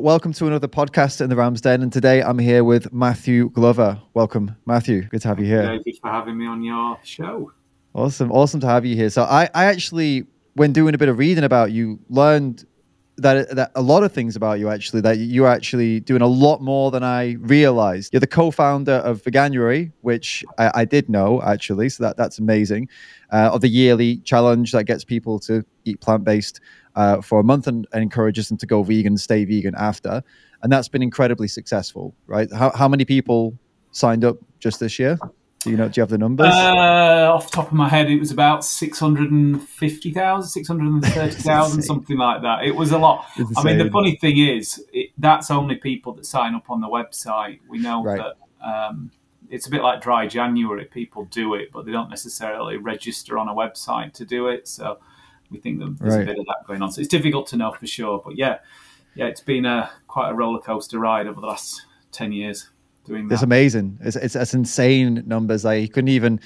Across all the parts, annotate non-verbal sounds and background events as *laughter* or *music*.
Welcome to another podcast in the Ramm's Den, and today I'm here with Matthew Glover. Welcome, Matthew. Good to have you here. David, for having me on your show. Awesome, awesome to have you here. So I, I actually, when doing a bit of reading about you, learned that that a lot of things about you actually that you're actually doing a lot more than I realized. You're the co-founder of Veganuary, which I, I did know actually, so that that's amazing. Uh, of the yearly challenge that gets people to eat plant-based uh, for a month and, and, encourages them to go vegan, stay vegan after, and that's been incredibly successful. Right? How how many people signed up just this year? Do you know? Do you have the numbers? Uh, off the top of my head, it was about 650,000, 630,000, something like that. It was a lot. I mean, the funny thing is, it, that's only people that sign up on the website. We know right. that um, it's a bit like dry January. People do it, but they don't necessarily register on a website to do it. So we think that there's right. a bit of that going on. So it's difficult to know for sure. But yeah, yeah, it's been a quite a roller coaster ride over the last 10 years doing that. It's amazing. It's, it's, it's insane numbers. Like you couldn't even.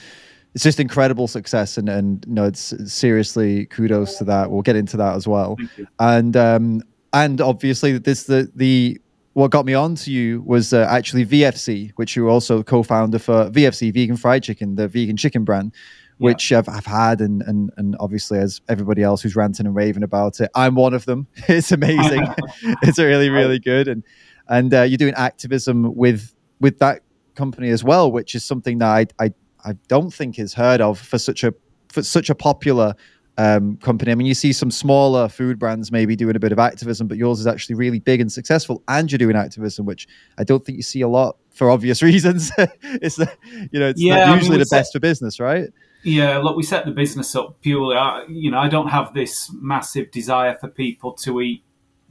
It's just incredible success, and and you know, it's seriously kudos to that. We'll get into that as well. And um, and obviously, this the the what got me on to you was uh, actually VFC, which you're also co-founder for VFC Vegan Fried Chicken, the vegan chicken brand, which yeah. I've, I've had, and, and and obviously as everybody else who's ranting and raving about it, I'm one of them. *laughs* It's amazing. *laughs* it's really really good, and and uh, you're doing activism with with that company as well, which is something that I I, I don't think is heard of for such a for such a popular um, company. I mean, you see some smaller food brands maybe doing a bit of activism, but yours is actually really big and successful, and you're doing activism, which I don't think you see a lot for obvious *laughs* reasons. it's the, you know, it's yeah, usually I mean, the set, best for business, right? Yeah, look, we set the business up purely. I, you know, I don't have this massive desire for people to eat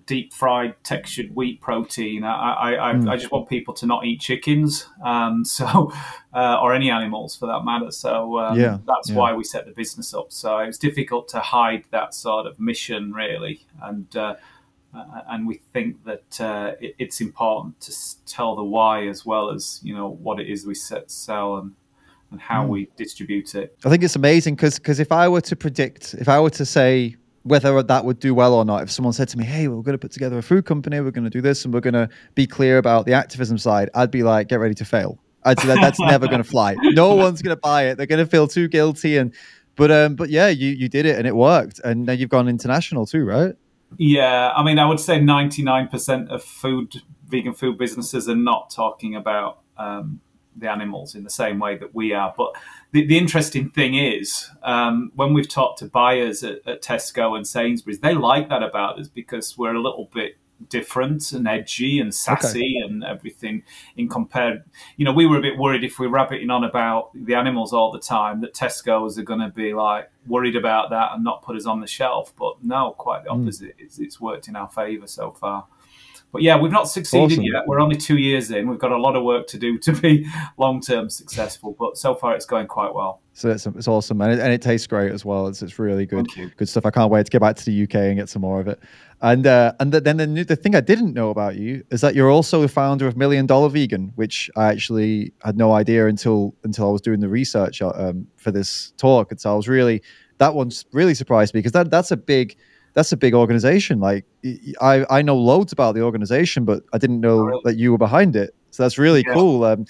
deep fried textured wheat protein. I, I, mm. I, just want people to not eat chickens, um, *laughs* so uh, or any animals for that matter. So um, yeah, that's yeah. why we set the business up. So it's difficult to hide that sort of mission, really, and uh, uh, and we think that uh, it, it's important to tell the why as well as you know what it is we set sell and and how mm. we distribute it. I think it's amazing because because if I were to predict, if I were to say whether that would do well or not. If someone said to me, "Hey, we're going to put together a food company, we're going to do this, and we're going to be clear about the activism side," I'd be like, "Get ready to fail." I'd say that that's *laughs* never going to fly. No one's going to buy it. They're going to feel too guilty. And but um, but yeah, you you did it and it worked, and now you've gone international too, right? Yeah, I mean, I would say ninety nine percent of food vegan food businesses are not talking about um, the animals in the same way that we are, but the, the interesting thing is um, when we've talked to buyers at, at, Tesco and Sainsbury's, they like that about us because we're a little bit different and edgy and sassy okay. and everything in compared you know we were a bit worried if we're rabbiting on about the animals all the time that tesco's are going to be like worried about that and not put us on the shelf but no quite the hmm. opposite mm. it's, it's worked in our favor so far but yeah, we've not succeeded awesome. yet. We're only two years in. We've got a lot of work to do *laughs* to be long term successful. But so far, it's going quite well. So it's, it's awesome, and it, and it tastes great as well. It's, it's really good, good stuff. I can't wait to get back to the UK and get some more of it. And uh, and the, then the, new, the thing I didn't know about you is that you're also the founder of Million Dollar Vegan, which I actually had no idea until until I was doing the research uh, um, for this talk. And so I was really that one's really surprised me because that that's a big that's a big organization. Like I, I know loads about the organization, but I didn't know that you were behind it. So that's really yeah. cool. Um,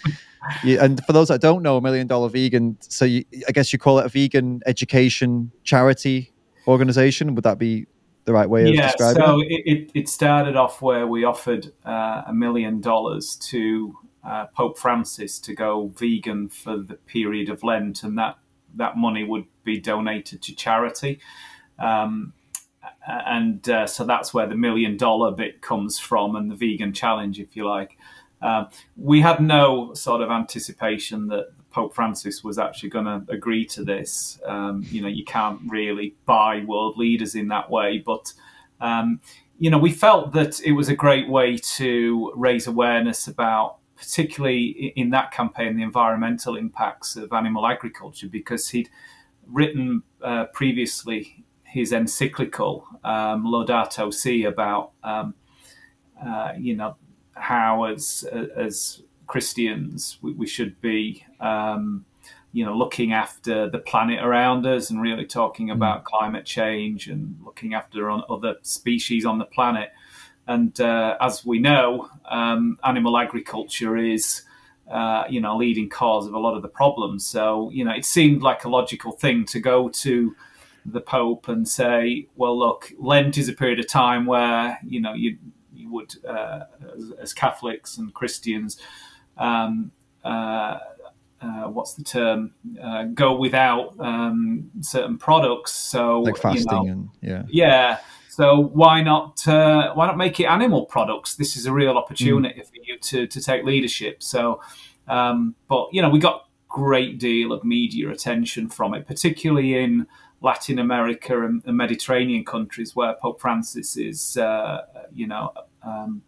and for those that don't know, a Million Dollar Vegan, so you, I guess you call it a vegan education charity organization. Would that be the right way of yeah, describing so it? it? it started off where we offered uh, a million dollars to uh, Pope Francis to go vegan for the period of Lent, and that that money would be donated to charity. Um, and uh, so that's where the million dollar bit comes from and the vegan challenge if you like. Um, we had no sort of anticipation that pope francis was actually going to agree to this. Um, you know you can't really buy world leaders in that way but um, you know we felt that it was a great way to raise awareness about particularly in that campaign the environmental impacts of animal agriculture because he'd written uh, previously his encyclical um, Laudato Si about um, uh, you know how as as Christians we, we should be um, you know looking after the planet around us and really talking mm. about climate change and looking after other species on the planet. and uh, as we know, um, animal agriculture is. Uh, you know, leading cause of a lot of the problems. So, you know, it seemed like a logical thing to go to the Pope and say, well, look, Lent is a period of time where, you know, you, you would, uh, as, as, Catholics and Christians, um, uh, uh, what's the term? Uh, go without um, certain products. So like fasting you know, and yeah, yeah. So why not uh, why not make it animal products? This is a real opportunity mm. for you to to take leadership. So, um, but you know, we got great deal of media attention from it, particularly in Latin America and, and Mediterranean countries where Pope Francis is, uh, you know, um,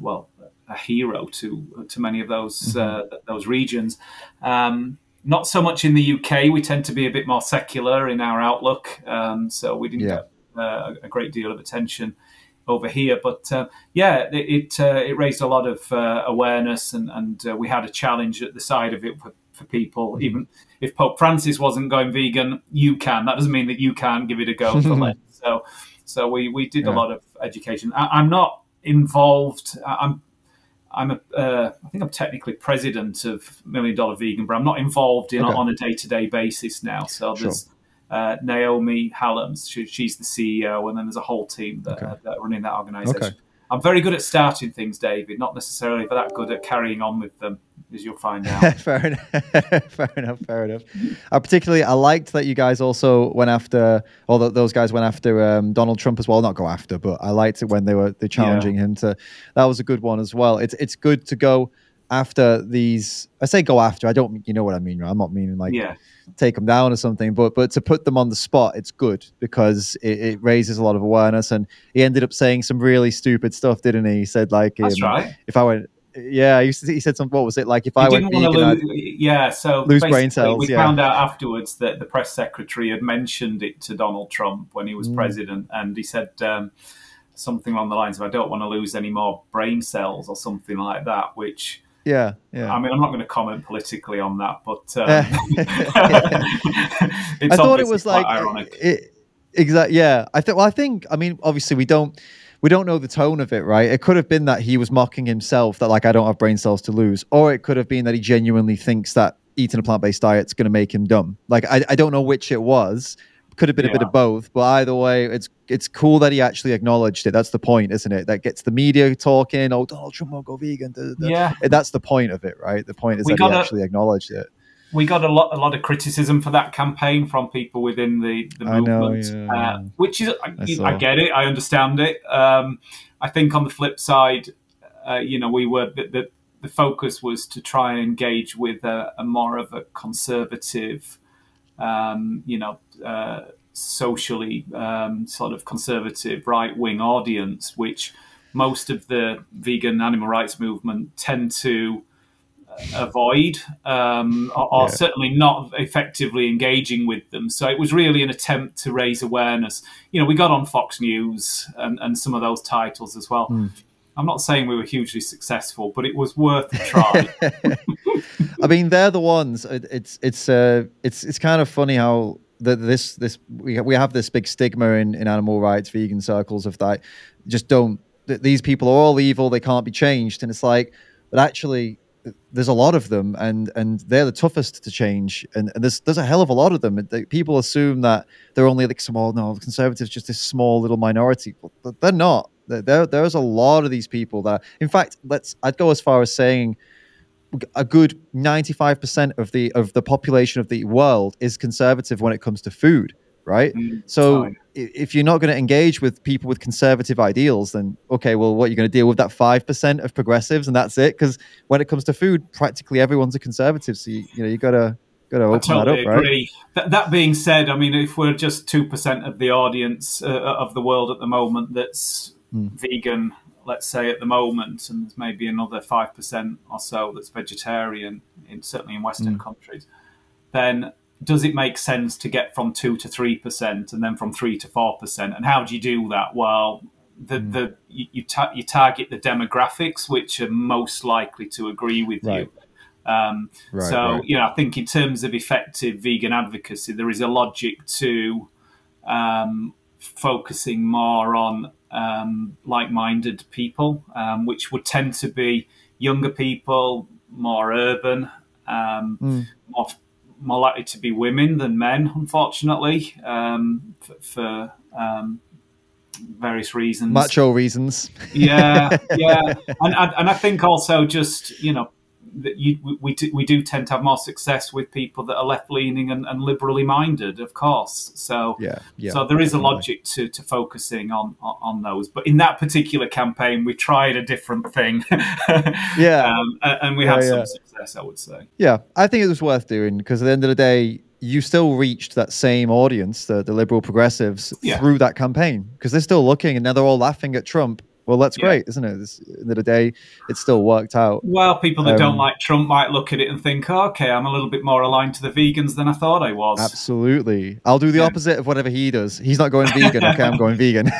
well, a hero to to many of those mm-hmm. uh, those regions. Um, not so much in the UK. We tend to be a bit more secular in our outlook, um, so we didn't yeah. get uh, a great deal of attention over here. But uh, yeah, it it, uh, it, raised a lot of uh, awareness, and, and uh, we had a challenge at the side of it for people. Even if Pope Francis wasn't going vegan, you can. That doesn't mean that you can't give it a go. *laughs* So so we we did yeah. a lot of education. I, am not involved. I'm I'm a, uh, I think I'm technically president of Million Dollar Vegan, but I'm not involved in okay. on a day to day basis now. So there's uh, Naomi Hallams, she, she's the CEO, and then there's a whole team that, okay. uh, that are running that organisation. Okay. I'm very good at starting things, David, not necessarily that good at carrying on with them as you'll find *laughs* out. fair enough. *laughs* fair enough. Fair enough. Uh, particularly, I liked that you guys also went after, or those guys went after um, Donald Trump as well. Not go after, but I liked it when they were they challenging yeah. him to. That was a good one as well. It's it's good to go after these. I say go after. I don't. You know what I mean? Right? I'm not meaning like yeah. take them down or something, but but to put them on the spot, it's good because it, it raises a lot of awareness. And he ended up saying some really stupid stuff, didn't he? He said like, That's um, right. If I went yeah, he said something. What was it like? If I didn't went vegan, lose, yeah, so lose brain cells. We yeah. found out afterwards that the press secretary had mentioned it to Donald Trump when he was mm. president, and he said um, something along the lines of, "I don't want to lose any more brain cells" or something like that. Which, yeah, yeah. I mean, I'm not going to comment politically on that, but *laughs* um, I thought it was like ironic. Exactly. Yeah, I think. Well, I think. I mean, obviously, we don't we don't know the tone of it, right? It could have been that he was mocking himself, that like I don't have brain cells to lose, or it could have been that he genuinely thinks that eating a plant based diet is going to make him dumb. Like I, I don't know which it was. Could have been yeah. a bit of both, but either way, it's it's cool that he actually acknowledged it. That's the point, isn't it? That gets the media talking. Oh, Donald Trump won't go vegan. Da, da. Yeah, that's the point of it, right? The point is we that he actually acknowledged it we got a lot a lot of criticism for that campaign from people within the, the movement, know, yeah. uh, which is I, I, get it, I understand it. Um, I think on the flip side, uh, you know, we were the, the, the, focus was to try and engage with a, a more of a conservative, um, you know, uh, socially um, sort of conservative right wing audience, which most of the vegan animal rights movement tend to avoid um, or, or yeah. certainly not effectively engaging with them. So it was really an attempt to raise awareness. You know, we got on Fox News and, and some of those titles as well. Mm. I'm not saying we were hugely successful, but it was worth a try. *laughs* I mean, they're the ones. It, it's it's uh, it's it's kind of funny how the, this this we we have this big stigma in, in animal rights vegan circles of that just don't these people are all evil they can't be changed and it's like but actually there's a lot of them and and they're the toughest to change and, and there's there's a hell of a lot of them people assume that they're only like small no conservatives just this small little minority but they're not there there's a lot of these people that in fact let's i'd go as far as saying a good 95% of the of the population of the world is conservative when it comes to food right? Mm, so fine. if you're not going to engage with people with conservative ideals, then okay, well, what are you going to deal with that five percent of progressives, and that's it? Because when it comes to food, practically everyone's a conservative. So you, you know you got to got to open totally that up, agree. right? Th- that being said, I mean, if we're just two percent of the audience uh, of the world at the moment that's mm. vegan, let's say at the moment, and there's maybe another five percent or so that's vegetarian, in certainly in Western mm. countries, then does it make sense to get from two to three percent and then from three to four percent? And how do you do that? Well, the mm. the you you, ta- you, target the demographics which are most likely to agree with right. you. Um, right, so right. you know, I think in terms of effective vegan advocacy, there is a logic to um, focusing more on um, like-minded people, um, which would tend to be younger people, more urban, mm. more more likely to be women than men, unfortunately, um, for, for um, various reasons. Macho reasons. yeah, *laughs* yeah, and, and, and I think also just you know you, we, do, we do tend to have more success with people that are left leaning and, and, liberally minded, of course. So yeah, yeah so there is a logic to, to focusing on, on, those. But in that particular campaign, we tried a different thing. *laughs* yeah, um, and we had yeah, some success, I would say. Yeah, I think it was worth doing because at the end of the day, you still reached that same audience, the, the liberal progressives, yeah. through that campaign because they're still looking and now they're all laughing at Trump well, that's yeah. great, isn't it? This, end of the day, it still worked out. Well, people that um, don't like Trump might look at it and think, oh, okay, I'm a little bit more aligned to the vegans than I thought I was. Absolutely. I'll do the yeah. opposite of whatever he does. He's not going vegan. okay, I'm going vegan. *laughs*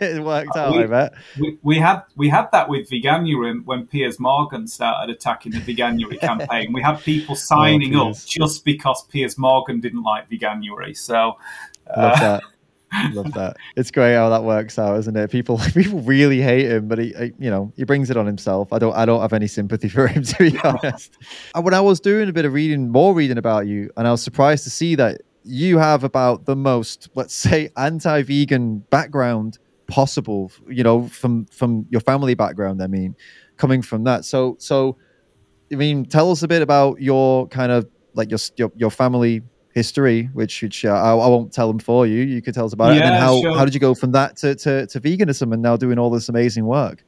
it worked out, we, I bet. We, we, had we had that with Veganuary when Piers Morgan started attacking the Veganuary campaign. We had people *laughs* oh, signing oh, up just because Piers Morgan didn't like Veganuary. So. Uh, Love that. Love that. It's great how that works out, isn't it? People *laughs* people really hate him, but he, you know, he brings it on himself. I don't I don't have any sympathy for him *laughs* to be honest. And when I was doing a bit of reading, more reading about you, and I was surprised to see that you have about the most, let's say, anti-vegan background possible. You know, from from your family background. I mean, coming from that. So so, I mean, tell us a bit about your kind of like your your, your family history, which which uh, I, I, won't tell them for you. You could tell us about yeah, it. And then how sure. how did you go from that to, to, to veganism and now doing all this amazing work?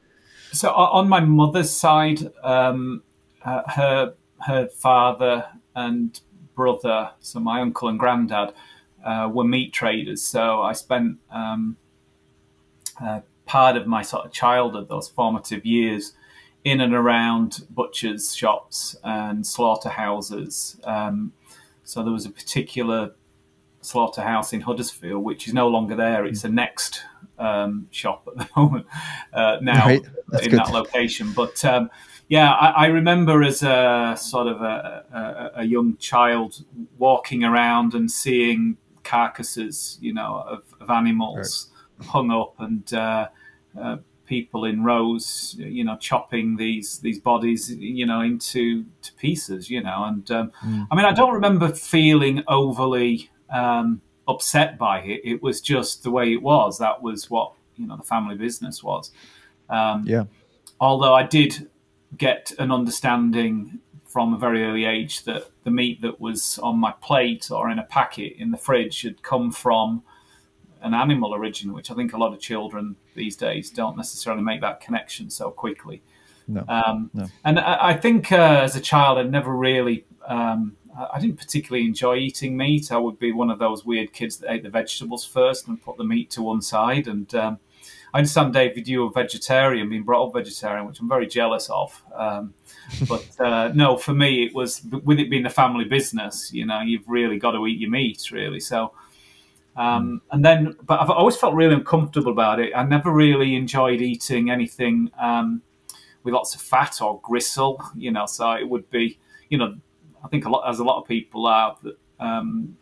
So on my mother's side, um, uh, her her father and brother, so my uncle and granddad, uh, were meat traders. So I spent um, uh, part of my sort of childhood, those formative years, in and around butchers' shops and slaughterhouses. Um, so there was a particular slaughterhouse in Huddersfield, which is no longer there. It's a next um, shop at the *laughs* moment uh, now right. in good. that location. But um, yeah, I, I, remember as a sort of a, a, a, young child walking around and seeing carcasses, you know, of, of animals right. hung up and uh, uh, people in rows, you know, chopping these these bodies, you know, into to pieces, you know. And um, mm. I mean, I don't remember feeling overly um, upset by it. It was just the way it was. That was what you know the family business was. Um, yeah. Although I did get an understanding from a very early age that the meat that was on my plate or in a packet in the fridge had come from an animal origin, which I think a lot of children these days don't necessarily make that connection so quickly. No, um, no. And I, I think uh, as a child, I never really, um, I didn't particularly enjoy eating meat. I would be one of those weird kids that ate the vegetables first and put the meat to one side. And um, I understand, David, you were vegetarian, being brought up vegetarian, which I'm very jealous of. Um, but *laughs* uh, no, for me, it was with it being a family business. You know, you've really got to eat your meat, really. So um, and then, but I've always felt really uncomfortable about it. I never really enjoyed eating anything um, with lots of fat or gristle, you know. So it would be, you know, I think a lot as a lot of people are um,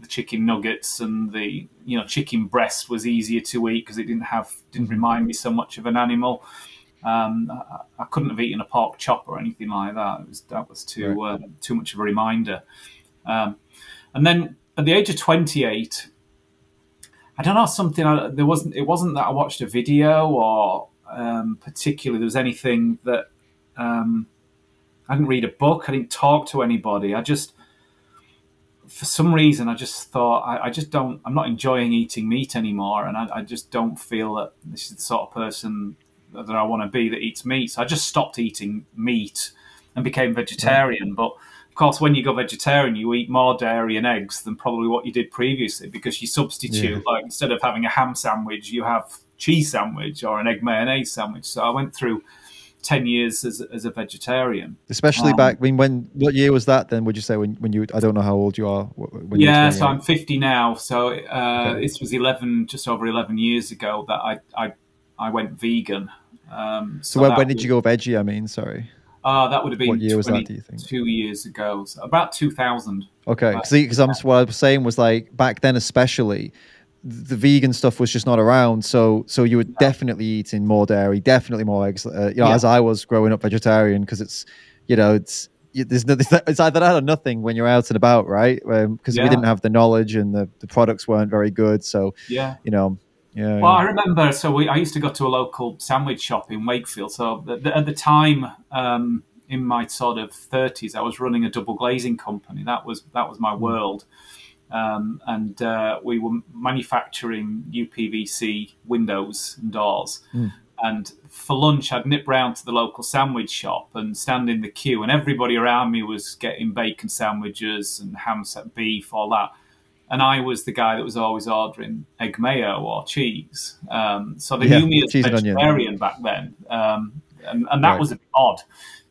the chicken nuggets and the you know chicken breast was easier to eat because it didn't have didn't remind me so much of an animal. Um, I, I, couldn't have eaten a pork chop or anything like that. It was that was too right. uh, too much of a reminder. Um, and then at the age of 28, I don't know something. I, there wasn't. It wasn't that I watched a video or um, particularly there was anything that um, I didn't read a book. I didn't talk to anybody. I just, for some reason, I just thought I, I just don't. I'm not enjoying eating meat anymore, and I, I, just don't feel that this is the sort of person that I want to be that eats meat. So I just stopped eating meat and became vegetarian, but course, when you go vegetarian, you eat more dairy and eggs than probably what you did previously because you substitute, yeah. like instead of having a ham sandwich, you have cheese sandwich or an egg mayonnaise sandwich. So I went through 10 years as, as a vegetarian. Especially um, back, I mean, when, what year was that then, would you say, when, when you, I don't know how old you are. yeah, so I'm 50 now. So uh, okay. this was 11, just over 11 years ago that I, I, I went vegan. Um, so, so when, when did you go veggie? I mean, sorry. Uh, that would have been what year was that? Do you think two years ago? So about two thousand. Okay, because uh, what I was saying was like back then, especially the vegan stuff was just not around. So so you were Yeah. definitely eating more dairy, definitely more eggs. Uh, you know, Yeah. as I was growing up vegetarian, because it's you know it's you- there's no, it's either that or nothing when you're out and about, right? Because we Yeah. didn't have the knowledge and the, the products weren't very good. So Yeah. you know, yeah, Well, I remember. So we, I used to go to a local sandwich shop in Wakefield. So the, the, at the time, um, in my sort of thirties, I was running a double glazing company. That was that was my world, um, and uh, we were manufacturing UPVC windows and doors. And for lunch, I'd nip round to the local sandwich shop and stand in the queue, and everybody around me was getting bacon sandwiches and ham set beef, all that and I was the guy that was always ordering egg mayo or cheese. Um, so they Yeah, knew me as vegetarian back then, um, and, and that Right. was a bit odd.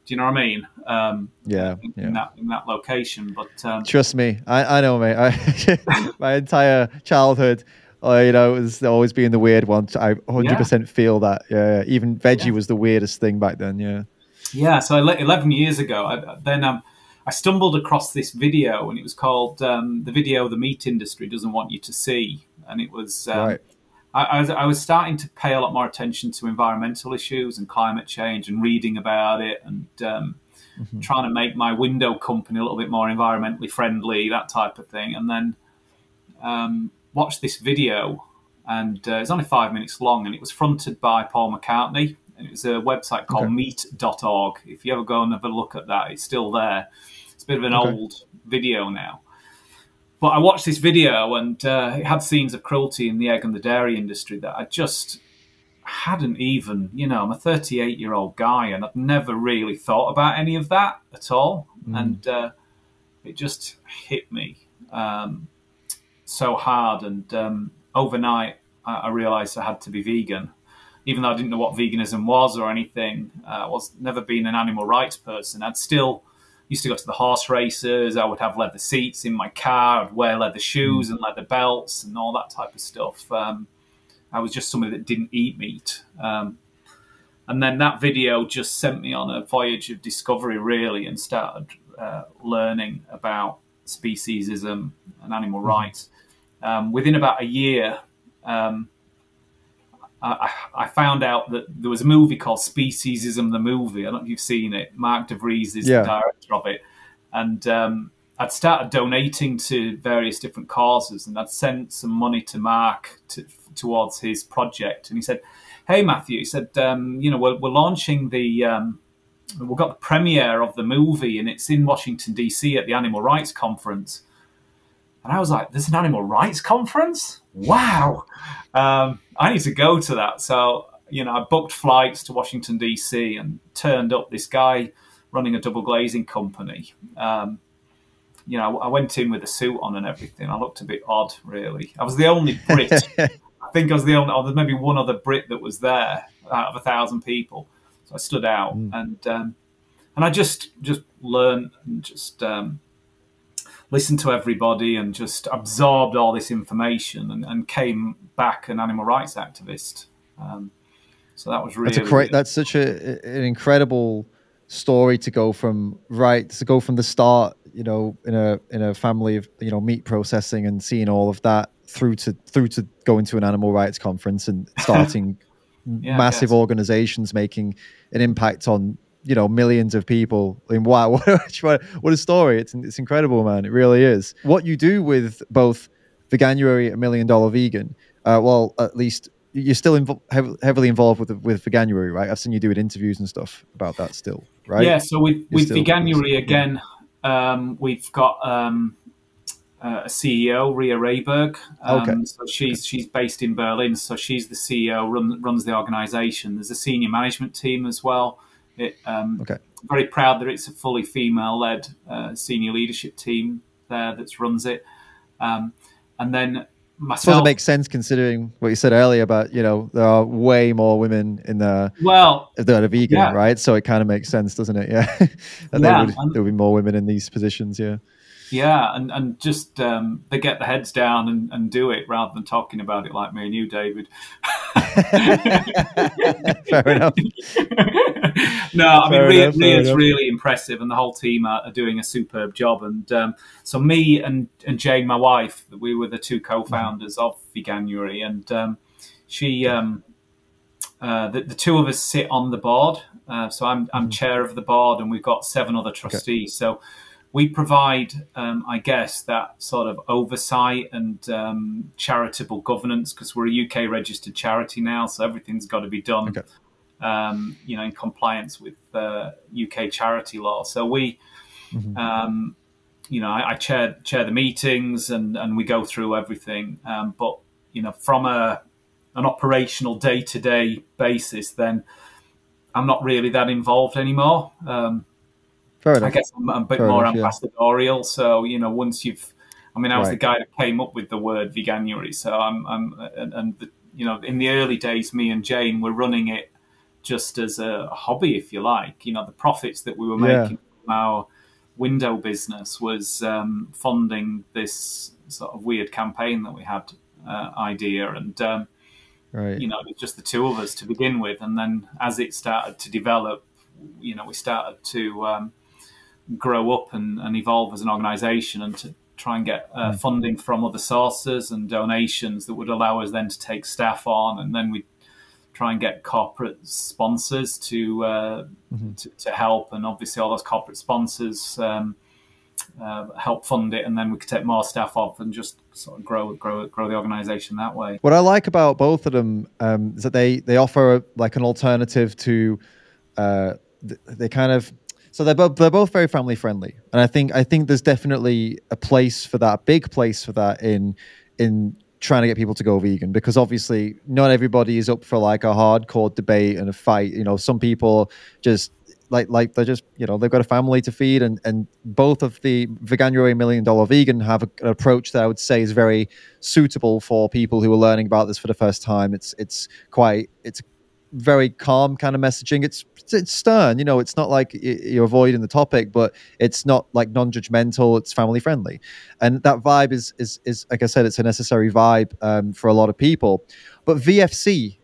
Do you know what I mean? Um, yeah, in, yeah. in that in that location, but um, Trust me, I, I know, mate. I, *laughs* my entire childhood, uh, you know, it was always being the weird one. I 100% feel that. Yeah, yeah. even veggie Yeah. was the weirdest thing back then. Yeah. Yeah, so 11 years ago, I, then um, I stumbled across this video, and it was called um, The Video The Meat Industry Doesn't Want You to See. And it was, um, Right. I, I, was, I was starting to pay a lot more attention to environmental issues and climate change and reading about it and um, Mm-hmm. trying to make my window company a little bit more environmentally friendly, that type of thing. And then um, watched this video, and uh, it's only five minutes long, and it was fronted by Paul McCartney. And it was a website called Okay. meat.org. If you ever go and have a look at that, it's still there. Bit of an Okay. old video now. But I watched this video, and uh, it had scenes of cruelty in the egg and the dairy industry that I just hadn't even, you know, I'm a 38 year old guy and I've never really thought about any of that at all. And uh, it just hit me um, so hard. And um, overnight, I, I realized I had to be vegan. Even though I didn't know what veganism was or anything, uh, I was never been an animal rights person. I'd still used to go to the horse races. I would have leather seats in my car. I'd wear leather shoes and leather belts and all that type of stuff. Um, I was just somebody that didn't eat meat. Um, and then that video just sent me on a voyage of discovery, really, and started uh, learning about speciesism and animal rights. Um, within about a year, um, I, I found out that there was a movie called Speciesism, the movie. I don't know if you've seen it. Mark Devries is Yeah. the director of it. And um, I'd started donating to various different causes, and I'd sent some money to Mark to, towards his project. And he said, "Hey Matthew," he said, um, "You know, we're, we're launching the um, we've got the premiere of the movie, and it's in Washington D.C. at the Animal Rights Conference." And I was like, "There's an animal rights conference? Wow! Um, I need to go to that." So you know, I booked flights to Washington D.C. and turned up this guy running a double glazing company. Um, you know, I went in with a suit on and everything. I looked a bit odd, really. I was the only Brit. *laughs* I think I was the only. Oh, there's maybe one other Brit that was there out of a thousand people. So I stood out, and um, and I just just learned and just um, listened to everybody and just absorbed all this information and, and came back an animal rights activist. Um, so that was really That's a great. That's such a an incredible story to go from right to go from the start. You know, in a in a family of you know meat processing and seeing all of that through to through to going to an animal rights conference and starting *laughs* Yeah, massive organizations making an impact on you know millions of people. I mean, wow, *laughs* what, what a story! It's it's incredible, man. It really is. What you do with both Veganuary a Million Dollar Vegan, uh, well, at least you're still invo- hev- heavily involved with with Veganuary, right? I've seen you do interviews and stuff about that still, right? Yeah, so with, with still- Veganuary yeah. again, um, we've got um, uh, a CEO, Ria Rehberg. Um, Okay. So she's she's based in Berlin. So she's the CEO, run, runs the organisation. There's a senior management team as well. It, um, Okay. Very proud that it's a fully female-led uh, senior leadership team there that runs it. Um, and then myself. it makes sense considering what you said earlier about you know there are way more women in the well, that are vegan, Yeah. right? So it kind of makes sense, doesn't it? *laughs* Yeah, and Yeah, there would and- there would be more women in these positions. Yeah, Yeah, and, and just um, they get the heads down and, and do it rather than talking about it like me and you, David. *laughs* *laughs* Fair enough. no, I mean, Fair Ria, enough, Ria's enough. really impressive, and the whole team are, are doing a superb job. And um, so, me and, and Jane, my wife, we were the two co-founders of Veganuary, and um, she, um, uh, the, the two of us sit on the board. Uh, so I'm, I'm chair of the board, and we've got seven other trustees. So we provide, um, I guess, that sort of oversight and um, charitable governance because we're a UK registered charity now, so everything's got to be done, Okay. um, you know, in compliance with uh, UK charity law. So we, um, you know, I, I chair chair the meetings and and we go through everything. Um, but you know, from a an operational day to day basis, then I'm not really that involved anymore. Um, Fair I guess I'm, I'm a bit Fair more enough, yeah. ambassadorial. So you know, once you've, I mean, I was Right. the guy that came up with the word veganuary. So I'm, I'm, and, and the, you know, in the early days, me and Jane were running it just as a hobby, if you like. You know, the profits that we were Yeah. making from our window business was um, funding this sort of weird campaign that we had uh, idea and. Um, Right. you know, it was just the two of us to begin with, and then as it started to develop, you know, we started to um, grow up and, and evolve as an organisation, and to try and get uh, funding from other sources and donations that would allow us then to take staff on, and then we try and get corporate sponsors to uh, to, to help, and obviously all those corporate sponsors. Um, uh, help fund it, and then we could take more staff off and just sort of grow, grow, grow the organisation that way. What I like about both of them um, is that they they offer like an alternative to uh, they kind of so they're both they're both very family friendly, and I think I think there's definitely a place for that, a big place for that in in trying to get people to go vegan. Because obviously not everybody is up for like a hardcore debate and a fight. You know, some people just like like they're just you know they've got a family to feed. And and both of the veganuary million dollar vegan have a, an approach that i would say is very suitable for people who are learning about this for the first time. It's it's quite it's very calm kind of messaging it's it's stern you know it's not like you're avoiding the topic but it's not like non-judgmental it's family friendly and that vibe is is is like i said it's a necessary vibe um, for a lot of people but vfc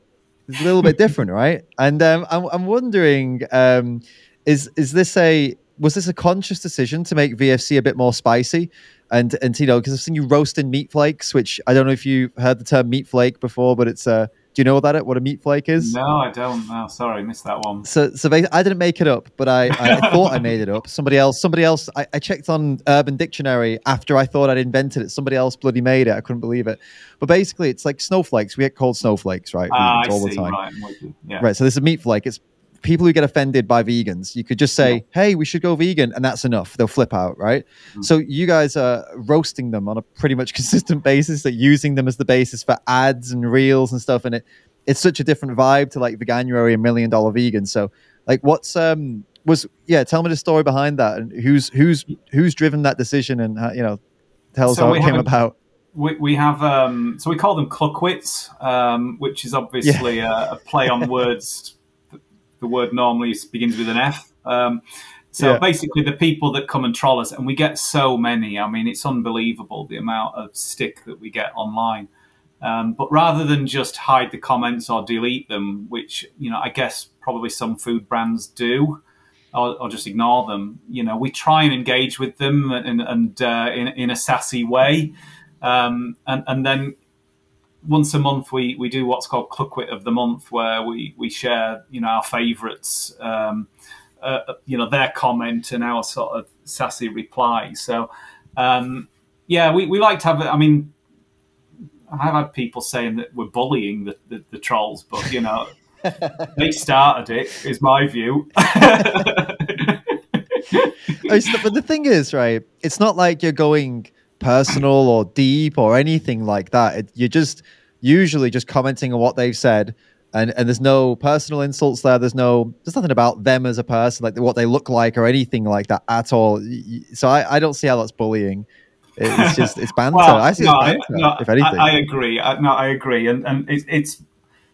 is a little bit *laughs* different, right? And um, I'm, I'm wondering, um, is is this a was this a conscious decision to make VFC a bit more spicy? And and you know, because I've seen you roasting meat flakes, which I don't know if you've heard the term meat flake before, but it's uh, do you know what that what a meat flake is? No, I don't. No, sorry, missed that one. So, so I didn't make it up, but I, I thought I made it up. Somebody else, somebody else. I, I checked on Urban Dictionary after I thought I'd invented it. Somebody else bloody made it. I couldn't believe it. But basically, it's like snowflakes. We get called snowflakes, right? Ah, I all see. the time. Right. Yeah. Right. So this is meat flake. It's people who get offended by vegans. You could just say, "Hey, we should go vegan," and that's enough. They'll flip out, right? Mm. So you guys are roasting them on a pretty much *laughs* consistent basis. That using them as the basis for ads and reels and stuff, and it it's such a different vibe to like Veganuary and Million Dollar Vegan. So like, what's um was yeah? Tell me the story behind that and who's who's who's driven that decision and how, you know tell us So how it came about. We, we have um, so we call them cluckwits, um, which is obviously a, a play on words. The word normally begins with an F. Um, so Yeah. basically, the people that come and troll us, and we get so many. I mean, it's unbelievable the amount of stick that we get online. Um, but rather than just hide the comments or delete them, which you know, I guess probably some food brands do, or, or just ignore them. You know, we try and engage with them and, and uh, in, in a sassy way, um, and and then once a month we, we do what's called Cluckwit of the month, where we, we share you know our favourites, um, uh, you know their comment and our sort of sassy reply. So um, yeah, we, we like to have. I mean, I've had people saying that we're bullying the, the, the trolls, but you know. *laughs* they started it, is my view. *laughs* Not- but the thing is, right? It's not like you're going personal or deep or anything like that. It, you're just usually just commenting on what they've said, and and there's no personal insults there. There's no there's nothing about them as a person, like what they look like or anything like that at all. So I, I don't see how that's bullying. It's *laughs* just it's banter. I see no, it's banter, no, if anything. I, I agree. I, no, I agree, and and it's, it's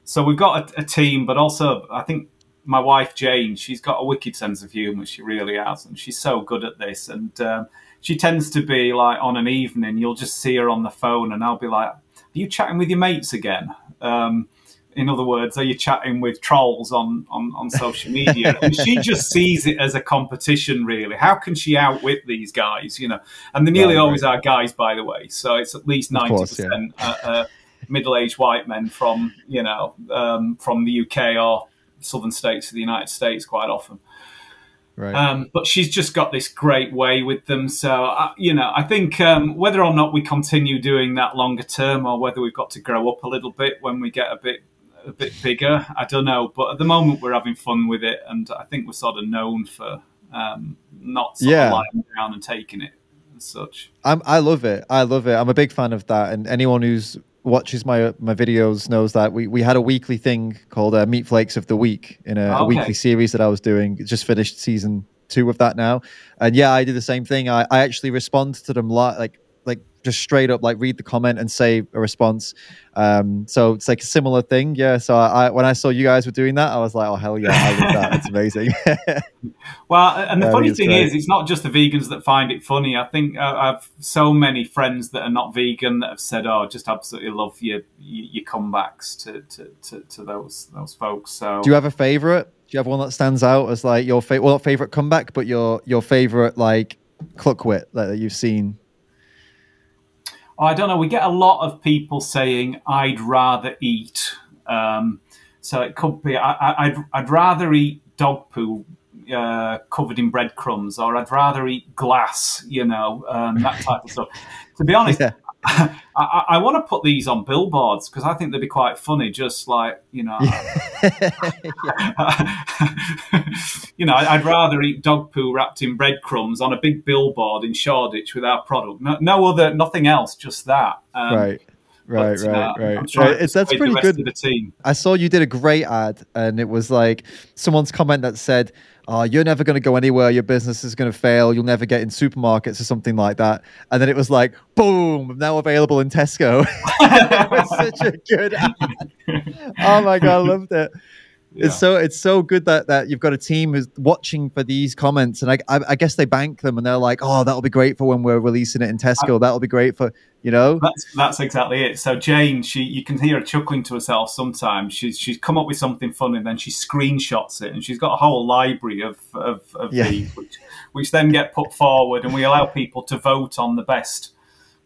so we've got a, a team, but also I think my wife Jane, she's got a wicked sense of humour. She really has, and she's so good at this. And um, she tends to be like on an evening, you'll just see her on the phone, and I'll be like, "Are you chatting with your mates again?" Um, in other words, are you chatting with trolls on, on, on social media? *laughs* and she just sees it as a competition, really. How can she outwit these guys, you know? And they're nearly right, always right. are guys, by the way. So it's at least 90% course, yeah. uh, uh, middle-aged white men from, you know, um, from the UK or southern states of the United States quite often. Right. Um, but she's just got this great way with them. So, uh, you know, I think um, whether or not we continue doing that longer term or whether we've got to grow up a little bit when we get a bit a bit bigger, I don't know. But at the moment, we're having fun with it. And I think we're sort of known for um, not sort yeah. of lying down and taking it as such. I'm, I love it. I love it. I'm a big fan of that. And anyone who's watches my my videos knows that we, we had a weekly thing called uh, Meat Flakes of the Week in a, okay. a, weekly series that I was doing. Just finished season two of that now, and yeah, I do the same thing. I, I actually respond to them li- like just straight up like read the comment and say a response. Um, so it's like a similar thing, yeah. So I, when I saw you guys were doing that, I was like, oh hell yeah, I love that. It's amazing. *laughs* well, and the yeah, funny thing great. is, it's not just the vegans that find it funny. I think uh, I've so many friends that are not vegan that have said, oh, just absolutely love your your comebacks to, to, to, to those those folks. So do you have a favorite? Do you have one that stands out as like your favorite? Well, not favorite comeback, but your your favorite like cluckwit that you've seen I don't know. We get a lot of people saying, "I'd rather eat." Um, so it could be, I, would I'd, rather eat dog poo uh, covered in breadcrumbs, or I'd rather eat glass. You know, um, that type of stuff. To be honest, *laughs* yeah. *laughs* I, I, I want to put these on billboards because I think they'd be quite funny. Just like you know, *laughs* you know, I'd rather eat dog poo wrapped in breadcrumbs on a big billboard in Shoreditch with our product. No, no other, nothing else, just that. Um, right. Right, but, right, uh, right, right. It's that's pretty good. I saw you did a great ad, and it was like someone's comment that said, oh, you're never going to go anywhere. Your business is going to fail. You'll never get in supermarkets or something like that. And then it was like, boom, now available in Tesco. *laughs* it was such a good ad. Oh my God, I loved it. Yeah. It's so it's so good that that you've got a team who's watching for these comments, and I, I, I guess they bank them, and they're like, "Oh, that'll be great for when we're releasing it in Tesco. I, that'll be great for you know." That's that's exactly it. So Jane, she you can hear her chuckling to herself sometimes. She's she's come up with something funny, and then she screenshots it, and she's got a whole library of of, of yeah. these, which, which then get put forward, and we allow people to vote on the best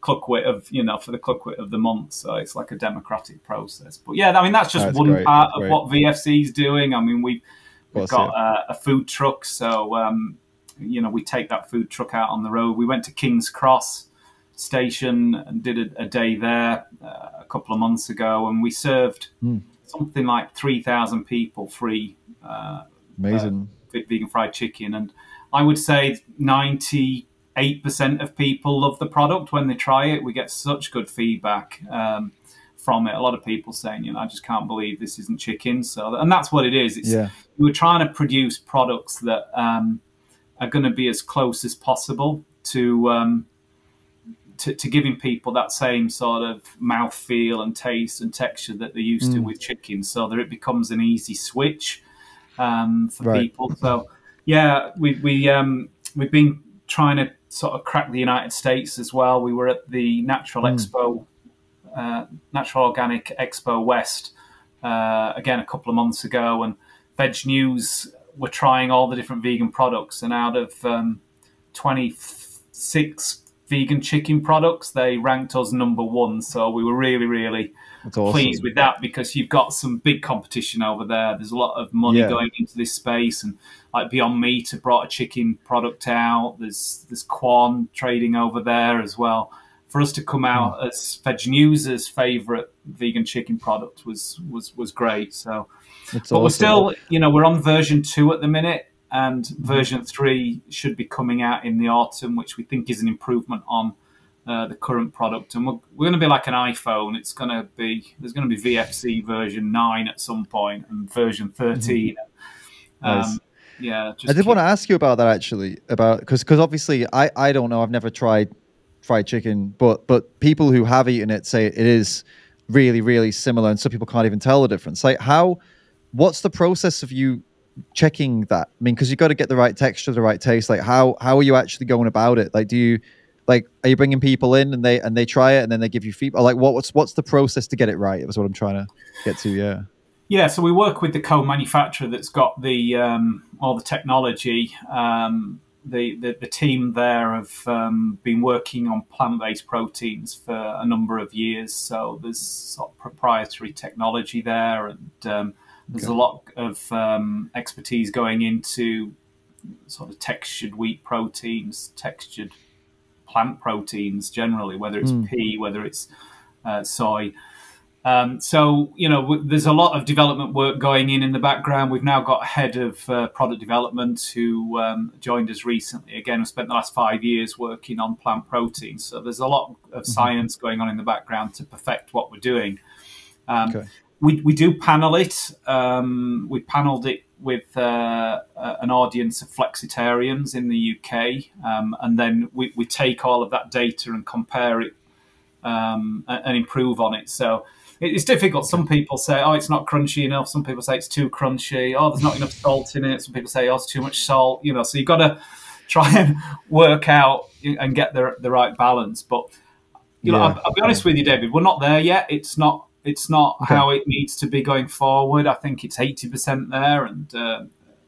cluckwit of you know for the cluckwit of the month. So it's like a democratic process. But yeah, I mean that's just that's one great. part of great. what VFC is doing. I mean we've we've got uh, a food truck, so um, you know we take that food truck out on the road. We went to King's Cross station and did a, a day there uh, a couple of months ago, and we served mm. something like three thousand people free. Uh, Amazing. Uh, vegan fried chicken, and I would say ninety 8% of people love the product when they try it. We get such good feedback um, from it. A lot of people saying, you know, I just can't believe this isn't chicken. So, and that's what it is. It's, yeah. We're trying to produce products that um, are going to be as close as possible to, um, to, to giving people that same sort of mouth feel and taste and texture that they're used mm. to with chicken, so that it becomes an easy switch um, for right. people. So, yeah, we we um, we've been trying to sort of crack the United States as well. We were at the Natural mm. Expo, uh, Natural Organic Expo West uh, again a couple of months ago, and Veg News were trying all the different vegan products, and out of um, 26 vegan chicken products, they ranked us number one. So we were really, really awesome. pleased with that because you've got some big competition over there. There's a lot of money yeah. going into this space, and like Beyond Meat have brought a chicken product out. There's there's Quorn trading over there as well. For us to come out mm. as Veg News's favourite vegan chicken product was was was great. So, but awesome. we're still, you know, we're on version two at the minute and version three should be coming out in the autumn, which we think is an improvement on uh, the current product. And we're, we're going to be like an iPhone. It's going to be there's going to be VFC version nine at some point and version 13 mm-hmm. um, nice. Yeah, I did keep... want to ask you about that actually, about because because obviously I I don't know I've never tried fried chicken, but but people who have eaten it say it is really really similar, and some people can't even tell the difference. Like how, what's the process of you checking that? I mean, because you've got to get the right texture, the right taste. Like, how how are you actually going about it? Like, do you like are you bringing people in and they and they try it and then they give you feedback? Like, what, what's what's the process to get it right? Was what I'm trying to get to. Yeah. Yeah, so we work with the co-manufacturer that's got the um, all the technology. Um, the, the, the team there have um, been working on plant-based proteins for a number of years. So there's sort of proprietary technology there, and um, there's okay. a lot of um, expertise going into sort of textured wheat proteins, textured plant proteins generally, whether it's mm. pea, whether it's uh, soy. Um, so you know, w- there's a lot of development work going in in the background. We've now got a head of uh, product development who um, joined us recently. Again, we spent the last five years working on plant proteins. So there's a lot of mm-hmm. science going on in the background to perfect what we're doing. Um, okay. We we do panel it. Um, we paneled it with uh, an audience of flexitarians in the UK, um, and then we, we take all of that data and compare it um, and improve on it. So it's difficult. Some people say, "Oh, it's not crunchy enough." Some people say it's too crunchy. Oh, there's not enough salt in it. Some people say, "Oh, it's too much salt." You know, so you've got to *laughs* try and work out and get the the right balance. But you yeah. know, I'll, I'll, be honest with you, David. We're not there yet. It's not. It's not okay. how it needs to be going forward. I think it's eighty percent there, and uh,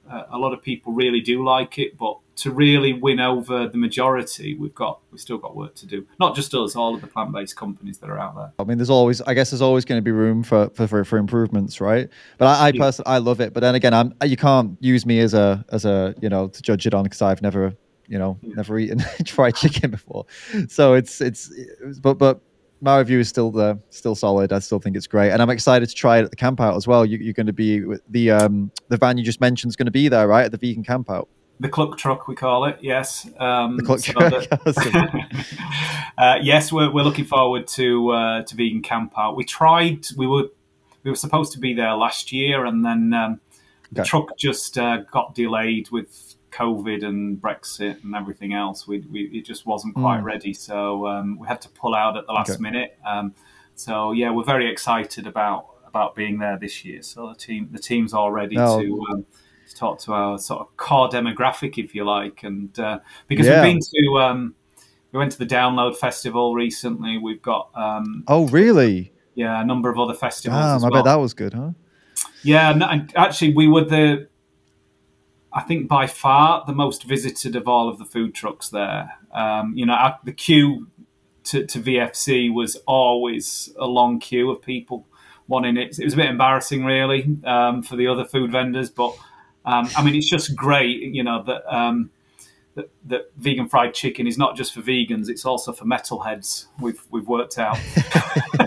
a lot of people really do like it. But to really win over the majority, we've got we've still got work to do. Not just us, all of the plant based companies that are out there. I mean, there's always, I guess, there's always going to be room for for, for improvements, right? But I, I yeah. personally, I love it. But then again, I'm you can't use me as a as a you know to judge it on because I've never you know yeah. never eaten *laughs* fried chicken before. So it's it's but but my review is still the still solid. I still think it's great, and I'm excited to try it at the campout as well. You, are going to be the um the van you just mentioned is going to be there, right, at the vegan campout the cluck truck we call it yes um, the cluck so truck *laughs* *laughs* uh, yes we're, we're looking forward to uh, to vegan camp out we tried we were we were supposed to be there last year and then um, the okay. truck just uh, got delayed with covid and brexit and everything else we, we it just wasn't quite mm. ready so um, we had to pull out at the last okay. minute um, so yeah we're very excited about about being there this year so the team the team's all ready no. to um, talk to our sort of core demographic, if you like, and uh, because yeah. we've been to um, we went to the Download Festival recently. We've got um, oh really? Yeah, a number of other festivals. Damn, I well. bet that was good, huh? Yeah, and actually, we were the I think by far the most visited of all of the food trucks there. Um, you know, the queue to, to, VFC was always a long queue of people wanting it. It was a bit embarrassing, really, um, for the other food vendors, but um, I mean, it's just great, you know, that, um, that, that vegan fried chicken is not just for vegans; it's also for metalheads. We've we've worked out. *laughs*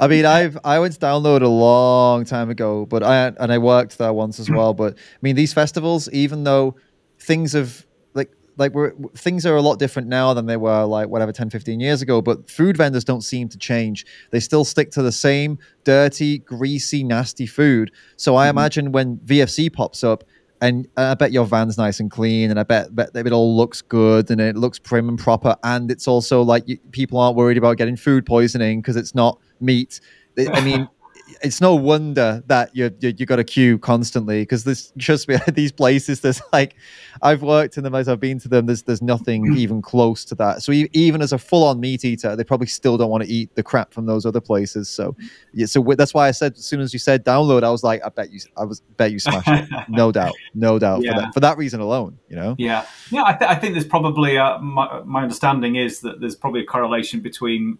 I mean, I've I went to download a long time ago, but I and I worked there once as well. But I mean, these festivals, even though things have like like we're things are a lot different now than they were like whatever 10 15 years ago but food vendors don't seem to change they still stick to the same dirty greasy nasty food so i mm-hmm. imagine when vfc pops up and uh, I bet your van's nice and clean, and I bet, bet it all looks good and it looks prim and proper, and it's also like you, people aren't worried about getting food poisoning because it's not meat. I mean, it's no wonder that you you, you got a queue constantly because this trust me *laughs* these places there's like I've worked in them as I've been to them there's there's nothing even close to that. So even as a full on meat eater they probably still don't want to eat the crap from those other places so yeah so that's why I said as soon as you said download I was like I bet you I was bet you smashed it. No *laughs* doubt no doubt yeah. for that for that reason alone you know? Yeah. Yeah I, th- I think there's probably uh, my, my understanding is that there's probably a correlation between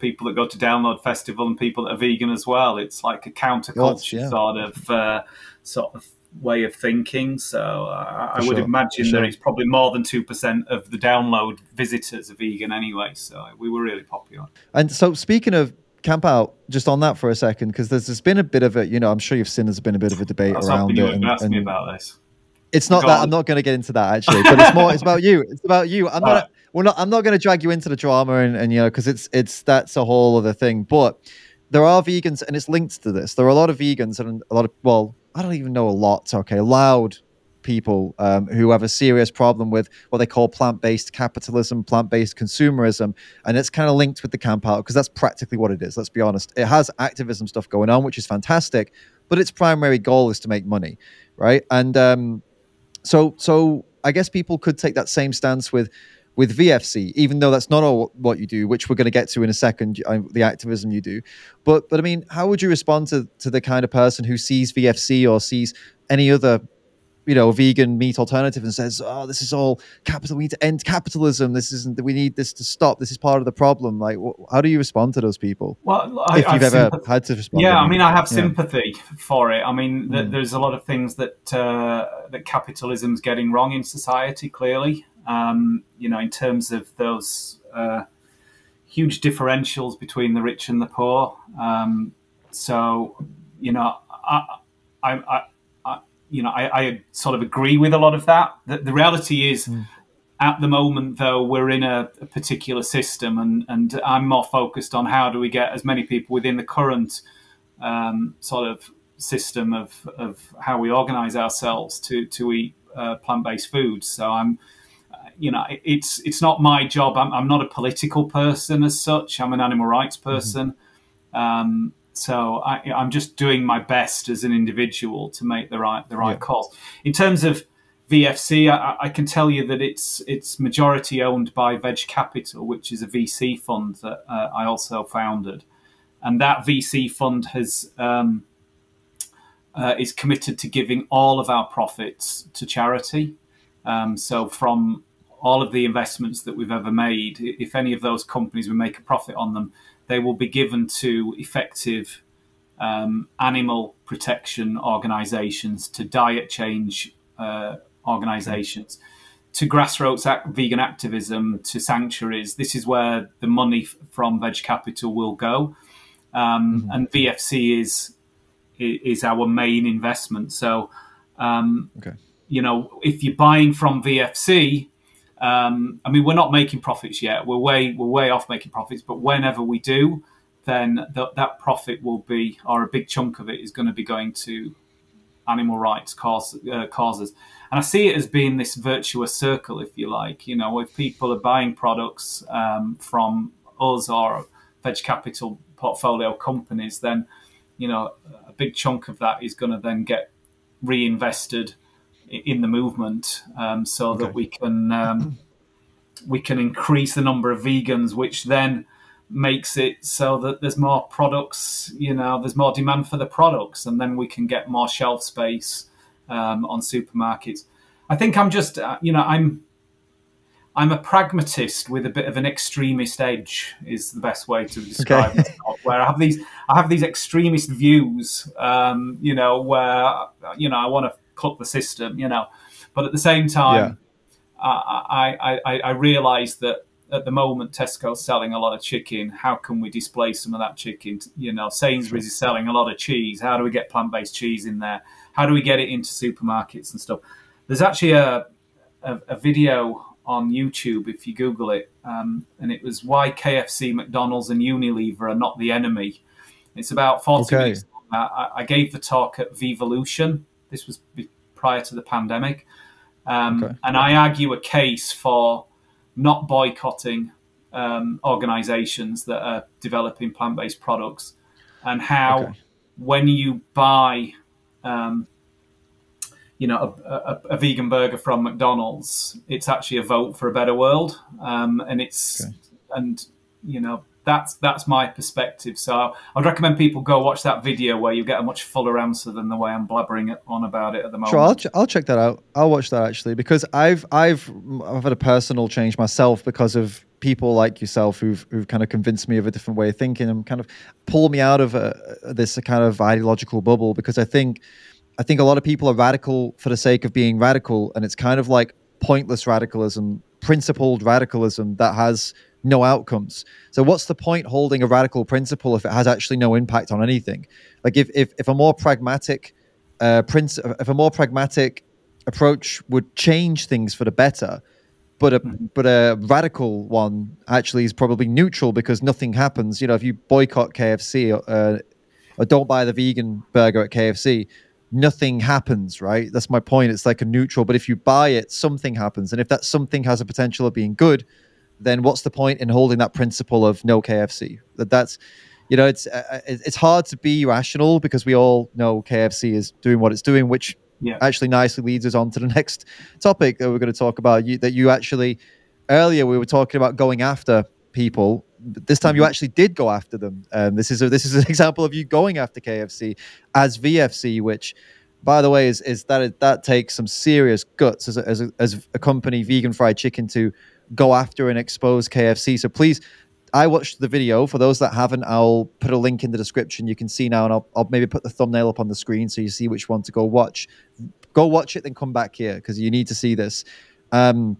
people that go to Download Festival and people that are vegan as well. It's like a counterculture yeah. sort of uh, sort of way of thinking. So uh, I would sure. imagine sure. that it's probably more than two percent of the download visitors are vegan anyway. So we were really popular. And so speaking of camp out just on that for a second because there's, there's been a bit of a you know i'm sure you've seen there's been a bit of a debate around it and, ask and, me about this it's not Go that on. i'm not going to get into that actually but it's more it's about you it's about you i'm *laughs* not we're not. I'm not going to drag you into the drama, and, and you know, because it's it's that's a whole other thing. But there are vegans, and it's linked to this. There are a lot of vegans and a lot of well, I don't even know a lot. Okay, loud people um, who have a serious problem with what they call plant-based capitalism, plant-based consumerism, and it's kind of linked with the camp out because that's practically what it is. Let's be honest. It has activism stuff going on, which is fantastic, but its primary goal is to make money, right? And um, so, so I guess people could take that same stance with with VFC, even though that's not all what you do, which we're going to get to in a second, uh, the activism you do. But but I mean, how would you respond to to the kind of person who sees VFC or sees any other you know vegan meat alternative and says oh this is all capital we need to end capitalism. This isn't we need this to stop. This is part of the problem. Like wh- how do you respond to those people? Well I, if you've I've ever had to respond yeah i mean i have sympathy yeah. for it. I mean mm. there's a lot of things that uh, that capitalism's getting wrong in society clearly um, you know in terms of those uh, huge differentials between the rich and the poor um, so you know I, I, I you know, I, I, sort of agree with a lot of that. The, the reality is, mm. at the moment, though, we're in a, a, particular system, and, and I'm more focused on how do we get as many people within the current um, sort of system of, of how we organize ourselves to, to eat uh, plant based foods. So I'm, you know, it's it's not my job. I'm, I'm, not a political person as such. I'm an animal rights mm-hmm. person. Mm-hmm. Um, so I, am just doing my best as an individual to make the right the right yeah. calls. In terms of VFC, I, I, can tell you that it's it's majority owned by Veg Capital, which is a VC fund that uh, I also founded, and that VC fund has um, uh, is committed to giving all of our profits to charity. Um, so from all of the investments that we've ever made, if any of those companies we make a profit on them, they will be given to effective um, animal protection organisations, to diet change uh, organisations, to grassroots vegan activism, to sanctuaries. This is where the money from Veg Capital will go, um, mm-hmm. and VFC is is our main investment. So, um, okay. you know, if you're buying from VFC, um, I mean, we're not making profits yet. We're way we're way off making profits, but whenever we do, then th- that profit will be, or a big chunk of it is going to be going to animal rights cause, uh, causes. And I see it as being this virtuous circle, if you like. You know, if people are buying products um, from us or Veg Capital portfolio companies, then you know a big chunk of that is going to then get reinvested in the movement, um, so okay. that we can um, we can increase the number of vegans, which then makes it so that there's more products. You know, there's more demand for the products, and then we can get more shelf space um, on supermarkets. I think I'm just, uh, you know, I'm I'm a pragmatist with a bit of an extremist edge is the best way to describe okay. it. *laughs* Where I have these, I have these extremist views, um, you know, where you know I want to cut the system, you know. But at the same time, yeah. I, I, I, I realise that at the moment Tesco's selling a lot of chicken. How can we display some of that chicken? You know, Sainsbury's is selling a lot of cheese. How do we get plant-based cheese in there? How do we get it into supermarkets and stuff? There's actually a, a, a video on YouTube if you Google it, um, and it was why KFC, McDonald's, and Unilever are not the enemy. It's about 40 okay. minutes. I, I, gave the talk at Vevolution this was prior to the pandemic. Um, okay. And I argue a case for not boycotting um, organizations that are developing plant based products and how okay. when you buy. Um, you know, a, a, a, vegan burger from McDonald's, it's actually a vote for a better world, um, and it's okay. and you know that's that's my perspective. So I'd recommend people go watch that video where you get a much fuller answer than the way I'm blabbering on about it at the moment. Sure, I'll, ch- I'll check that out. I'll watch that actually because I've I've I've had a personal change myself because of people like yourself who've who've kind of convinced me of a different way of thinking and kind of pulled me out of a, this kind of ideological bubble because I think I think a lot of people are radical for the sake of being radical and it's kind of like pointless radicalism, principled radicalism that has no outcomes. So what's the point holding a radical principle if it has actually no impact on anything? Like if if, if a more pragmatic uh, prince, if a more pragmatic approach would change things for the better, but a mm-hmm. but a radical one actually is probably neutral because nothing happens. You know, if you boycott KFC uh, or don't buy the vegan burger at KFC, nothing happens, right? That's my point. It's like a neutral, but if you buy it, something happens, and if that something has a potential of being good, then what's the point in holding that principle of no KFC? That that's you know it's uh, uh it's hard to be rational because we all know KFC is doing what it's doing, which yeah. actually nicely leads us on to the *laughs* next topic that we're going to talk about. You, that you actually earlier we were talking about going after people. This time you mm-hmm. actually did go after them. Um, this is a, this is an *laughs* example of you going after KFC as VFC, which, by the way, is is that that takes some serious guts as a, as a, as a company, Vegan Fried Chicken, to go after and expose KFC. So please I watched the video. For those that haven't, I'll put a link in the description. You can see now, and I'll, I'll maybe put the thumbnail up on the screen so you see which one to go watch. Go watch it, then come back here because you need to see this. Um,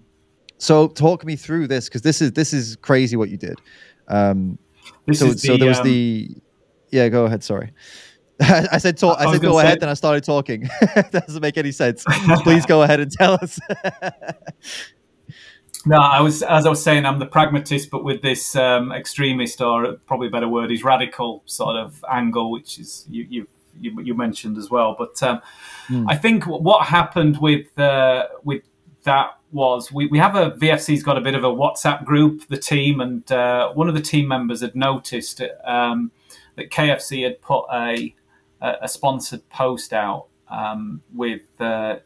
so talk me through this because this is this is crazy what you did. Um, so the, so there was um, the yeah. Go ahead. Sorry. *laughs* I said talk. I, I said go say, ahead, then I started talking. *laughs* that doesn't make any sense. *laughs* Please go ahead and tell us. No, I was as I was saying, I'm the pragmatist, but with this um, extremist, or probably a better word is radical sort of angle, which is you you you, you mentioned as well. But um, mm. I think what happened with uh, with that was we, we have a VFC's got a bit of a WhatsApp group, the team, and uh, one of the team members had noticed um, that KFC had put a a sponsored post out um, with uh,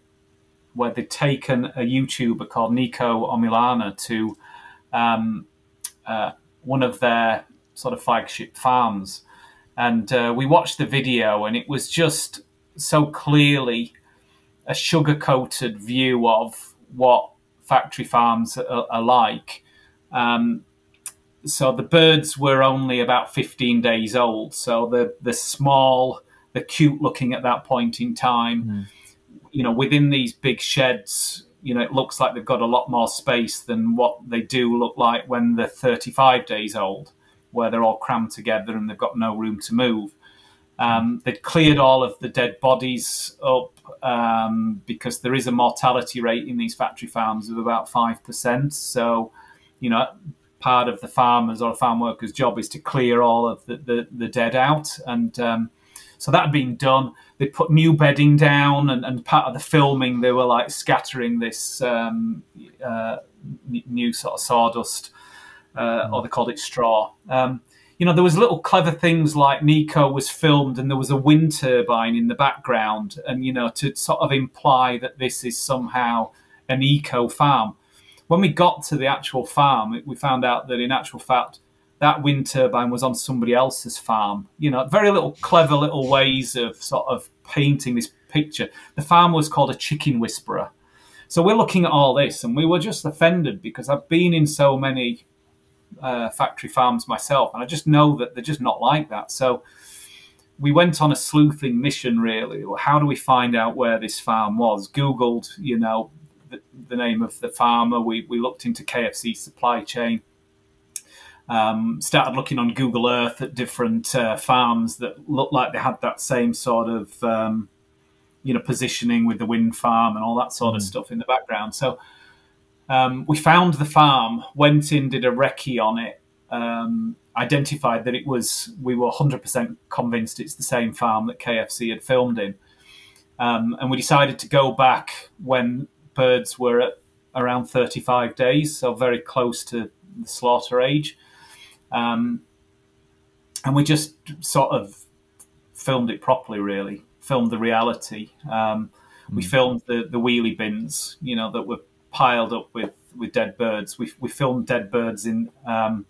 where they'd taken a YouTuber called Niko Omilana to um, uh, one of their sort of flagship farms. And uh, we watched the video, and it was just so clearly a sugar coated view of what factory farms are, are like. Um, so the birds were only about 15 days old. So the the small, the cute looking at that point in time. Mm you know, within these big sheds, you know, it looks like they've got a lot more space than what they do look like when they're 35 days old, where they're all crammed together and they've got no room to move. Um, they'd cleared all of the dead bodies up um, because there is a mortality rate in these factory farms of about 5%. So, you know, part of the farmers or farm workers' job is to clear all of the, the, the dead out. And um, so that had been done they put new bedding down, and, and part of the filming they were like scattering this um, uh, new sort of sawdust, uh, or they called it straw. Um, you know, there was little clever things like Niko was filmed, and there was a wind turbine in the background, and you know, to sort of imply that this is somehow an eco farm. When we got to the actual farm, we found out that in actual fact that wind turbine was on somebody else's farm. You know, very little clever little ways of sort of painting this picture. The farm was called a chicken whisperer. So we're looking at all this, and we were just offended because I've been in so many uh, factory farms myself, and I just know that they're just not like that. So we went on a sleuthing mission, really. How do we find out where this farm was? Googled, you know, the, the name of the farmer. We, we looked into KFC supply chain um, started looking on Google Earth at different uh, farms that looked like they had that same sort of um, you know positioning with the wind farm and all that sort of mm. stuff in the background. So um, we found the farm, went in, did a recce on it, um, identified that it was. We were 100% convinced it's the same farm that KFC had filmed in, um, and we decided to go back when birds were at around 35 days, so very close to the slaughter age. Um, and we just sort of filmed it properly, really, filmed the reality. Um. We hmm. filmed the, the wheelie bins, you know, that were piled up with, with dead birds. We, we filmed dead birds in, um,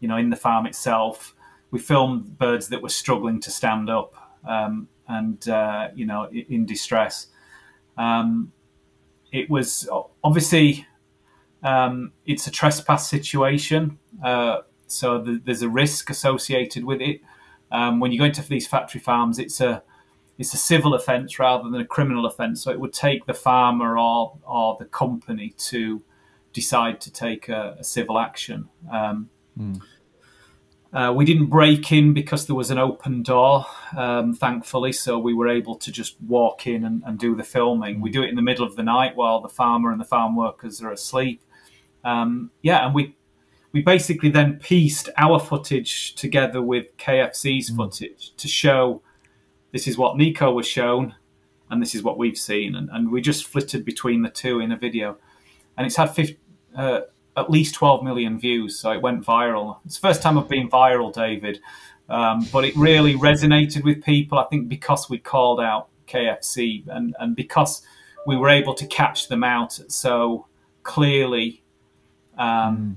you know, in the farm itself. We filmed birds that were struggling to stand up um, and, uh, you know, in distress. Um, it was obviously um, it's a trespass situation. Uh, so the, there's a risk associated with it. Um, when you go into these factory farms, it's a it's a civil offence rather than a criminal offence. So it would take the farmer or or the company to decide to take a, a civil action. Um, mm. uh, we didn't break in because there was an open door, um, thankfully, so we were able to just walk in and, and, do the filming. We do it in the middle of the night while the farmer and the farm workers are asleep. Um, yeah, and we we basically then pieced our footage together with KFC's mm. footage to show this is what Niko was shown and this is what we've seen. And, and we just flitted between the two in a video. And it's had 50, uh, at least 12 million views, so it went viral. It's the first time I've been viral, David, um, but it really resonated with people, I think, because we called out KFC and, and because we were able to catch them out so clearly um, mm.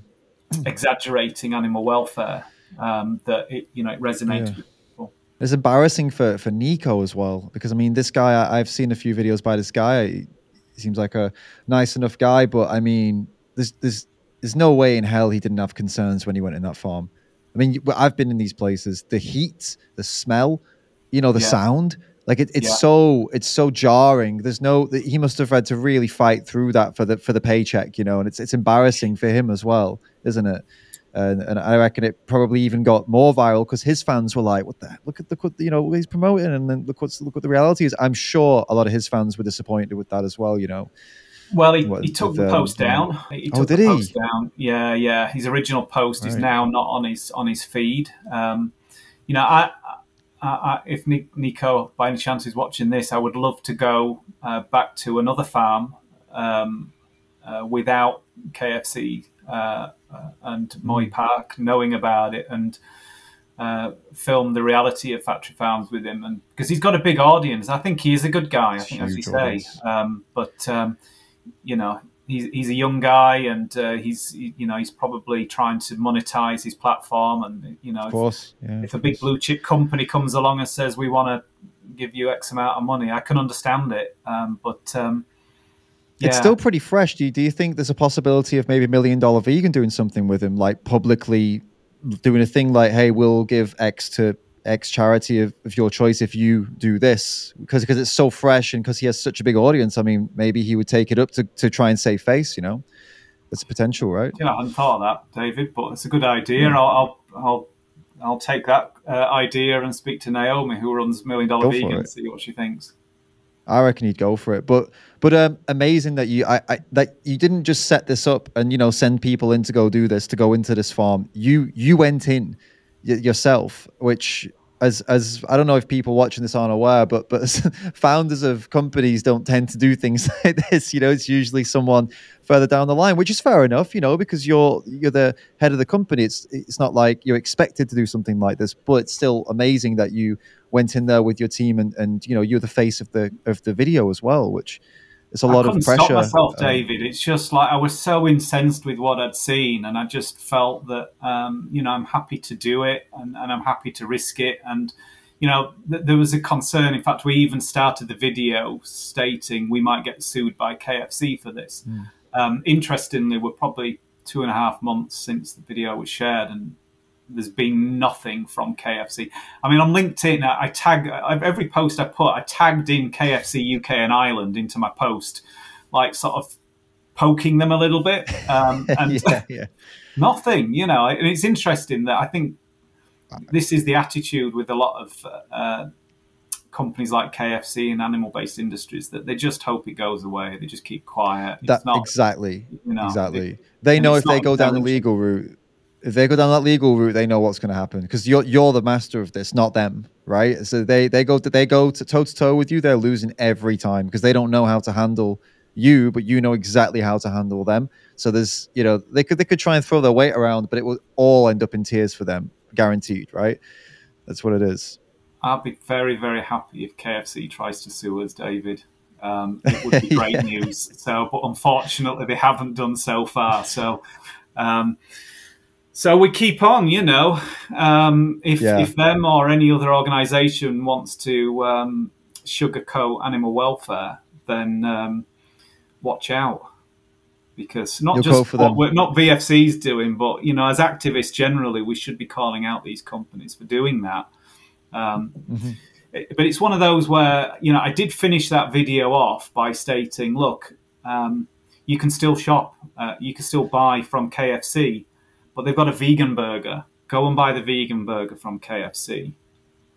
*clears throat* exaggerating animal welfare um, that it you know it resonates yeah. with people. It's embarrassing for for Niko as well because I mean this guy I, have seen a few videos by this guy. He seems like a nice enough guy, but I mean there's there's there's no way in hell he didn't have concerns when he went in that farm. I mean, I've been in these places. The heat, the smell, you know, the yeah. sound. Like it, it's yeah. so it's so jarring. There's no he must have had to really fight through that for the for the paycheck, you know, and it's it's embarrassing for him as well, isn't it? And, and I reckon it probably even got more viral because his fans were like, "What the look at the you know he's promoting and then look what's look what the reality is." I'm sure a lot of his fans were disappointed with that as well, you know. Well, he, what, he took with, the post um, down. He oh, took did the post he? down. Yeah, yeah. His original post right. is now not on his on his feed. Um, you know, I, I, I, if Niko by any chance is watching this, I would love to go uh, back to another farm um, uh, without KFC uh, uh, and Moy hmm. Park knowing about it and. Uh, film the reality of factory farms with him, and because he's got a big audience, I think he is a good guy. I think, as you say, um, but um, you know, he's he's a young guy and uh, he's you know he's probably trying to monetize his platform and you know of course, yeah, if, a big blue chip company comes along and says we want to give you x amount of money i can understand it um, but um, yeah. it's still pretty fresh. Do you, do you think there's a possibility of maybe million dollar vegan doing something with him? Like publicly doing a thing like hey we'll give x to X charity of, of your choice if you do this because because it's so fresh and because he has such a big audience. I mean, maybe he would take it up to, to try and save face. You know, that's a potential, right? Yeah, I hadn't thought of that, David, but it's a good idea. Yeah. I'll, I'll, I'll I'll take that uh, idea and speak to Naomi, who runs Million Dollar Vegan, and see what she thinks. I reckon he'd go for it. But but um, amazing that you I, I, that you didn't just set this up and you know send people in to go do this to go into this farm. You you went in yourself, which as as I don't know if people watching this aren't aware, but but *laughs* founders of companies don't tend to do things *laughs* like this. You know, it's usually someone further down the line, which is fair enough. You know, because you're you're the head of the company. It's it's not like you're expected to do something like this, but it's still amazing that you went in there with your team and and you know you're the face of the of the video as well, which it's a lot of pressure. Stop myself, um, David. It's just like I was so incensed with what I'd seen, and I just felt that um, you know I'm happy to do it, and, and I'm happy to risk it, and you know th- there was a concern. In fact, we even started the video stating we might get sued by KFC for this. Mm. Um, interestingly, we're probably two and a half months since the video was shared, and there's been nothing from KFC. I mean, on LinkedIn, I tag every post I put, I tagged in KFC UK and Ireland into my post, like sort of poking them a little bit, um, *laughs* and yeah, yeah. *laughs* nothing. You know, and it's interesting that I think this is the attitude with a lot of. Uh, companies like KFC and animal-based industries that they just hope it goes away. They just keep quiet. That, not, exactly, you know, exactly. They know if they go down the legal route, if they go down that legal route, they know what's going to happen because you're you're the master of this, not them, right? So they they go to, they go toe to toe with you. They're losing every time because they don't know how to handle you, but you know exactly how to handle them. So there's you know they could they could try and throw their weight around, but it will all end up in tears for them, guaranteed, right? That's what it is. I'll be very very happy if KFC tries to sue us, David. Um, it would be great yeah. *laughs* news. So, but unfortunately, they haven't done so far. So. Um, so we keep on, you know. Um, if yeah. if them or any other organisation wants to um, sugarcoat animal welfare, then um, watch out because not You'll just what not VFC's doing, but you know, as activists generally, we should be calling out these companies for doing that. Um, mm-hmm. it, but it's one of those where you know I did finish that video off by stating, look, um, you can still shop, uh, you can still buy from KFC but they've got a vegan burger. Go and buy the vegan burger from KFC.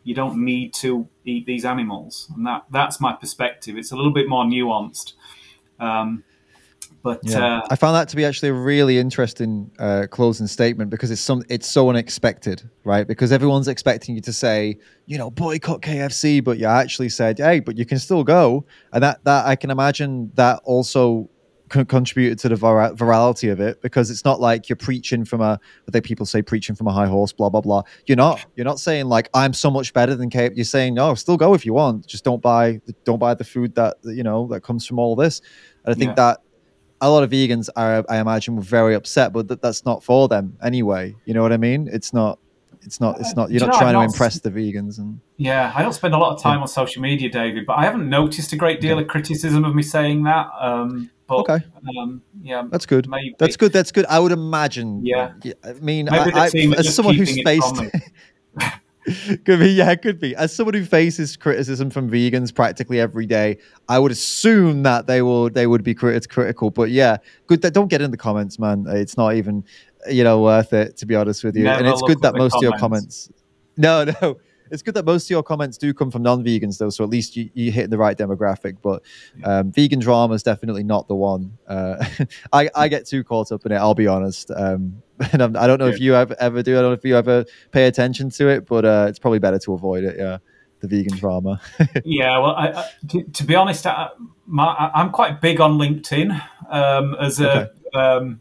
You don't need to eat these animals, and that that's my perspective. It's a little bit more nuanced. Um, but yeah. uh, I found that to be actually a really interesting uh, closing statement because it's some it's so unexpected, right? Because everyone's expecting you to say, you know, boycott KFC, but you actually said, hey, but you can still go, and that that I can imagine that also contributed to the vir- virality of it because it's not like you're preaching from a what they people say preaching from a high horse blah blah blah you're not you're not saying like i'm so much better than cape you're saying no still go if you want just don't buy don't buy the food that you know that comes from all this and i think yeah. that a lot of vegans are, I imagine, were very upset, but th- that's not for them anyway. You know what I mean? It's not. It's not. It's not. You're not trying to impress the vegans. And yeah, I don't spend a lot of time yeah. on social media, David, but I haven't noticed a great deal okay. of criticism of me saying that. Um, but, okay. Um, yeah, that's good. Maybe. That's good. That's good. I would imagine. Yeah. I mean, I, I, as someone who's faced. *laughs* could be, yeah, it could be. As someone who faces criticism from vegans practically every day, I would assume that they will they would be crit- critical. But yeah, good. That don't get in the comments, man. It's not even you know worth it to be honest with you. Never and it's good that most comments. of your comments. No, *laughs* no it's good that most of your comments do come from non-vegans though so at least you, you hit the right demographic but um, vegan drama is definitely not the one uh, *laughs* I, I get too caught up in it i'll be honest um, *laughs* and I'm, i do not know yeah. if you ever, ever do i don't know if you ever pay attention to it but uh, it's probably better to avoid it yeah the vegan drama *laughs* yeah well I, I, to, to, be honest I, am quite big on linkedin um, as a okay. Um,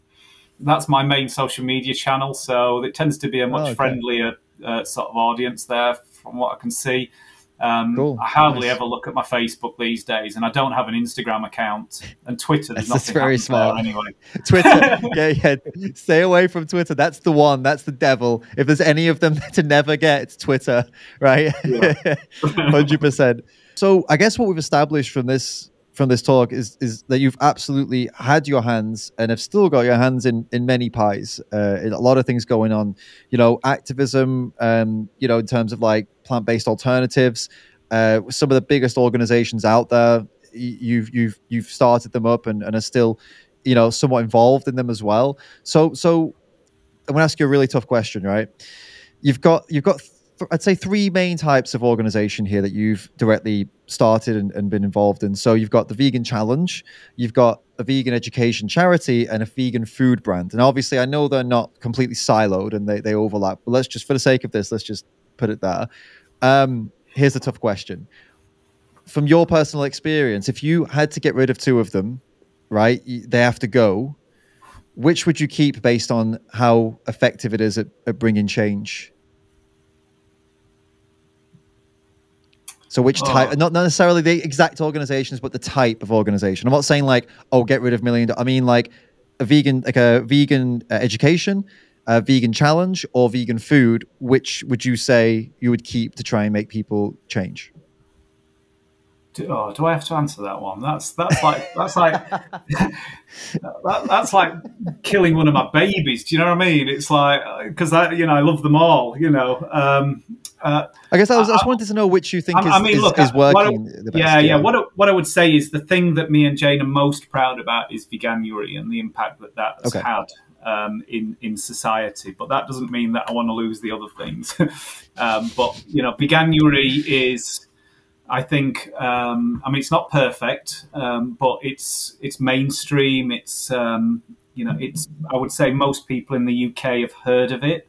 that's my main social media channel so it tends to be a much oh, okay. friendlier uh, sort of audience there from what I can see. Um, cool. I hardly nice. ever look at my Facebook these days, and I don't have an Instagram account and Twitter. *laughs* There's that's, very smart. Anyway, *laughs* Twitter, *laughs* yeah, yeah, stay away from Twitter. That's the one. That's the devil. If there's any of them to never get, it's Twitter, right? Hundred percent. So I guess what we've established from this from this talk is is that you've absolutely had your hands and have still got your hands in in many pies. Uh, a lot of things going on. You know, activism. Um, you know, in terms of like plant based alternatives. Uh, some of the biggest organizations out there. You've you've you've started them up and, and are still, you know, somewhat involved in them as well. So so, I'm going to ask you a really tough question, right? You've got you've got I'd say three main types of organization here that you've directly started and, and, been involved in. So you've got the Vegan Challenge, you've got a vegan education charity, and a vegan food brand. And obviously, I know they're not completely siloed and they, they overlap, but let's just, for the sake of this, let's just put it there. Um, here's a tough question. From your personal experience, if you had to get rid of two of them, right, they have to go, which would you keep based on how effective it is at, at bringing change? So which type? Oh. Not necessarily the exact organizations, but the type of organization. I'm not saying like, oh, get rid of million. I mean like a vegan, like a vegan uh, education, a vegan challenge, or vegan food. Which would you say you would keep to try and make people change? Do, oh, do I have to answer that one? That's that's like that's like *laughs* that, that's like killing one of my babies. Do you know what I mean? It's like because I you know I love them all. You know, um, uh, I guess I, was, I, just wanted to know which you think I, is, I mean, is, look, is working best. Yeah, yeah. What I, what I would say is the thing that me and Jane are most proud about is veganuary and the impact that that's okay. had um, in in society. But that doesn't mean that I want to lose the other things. *laughs* um, but you know, veganuary is. I think um, I mean it's not perfect, um, but it's it's mainstream. It's um, you know it's I would say most people in the UK have heard of it.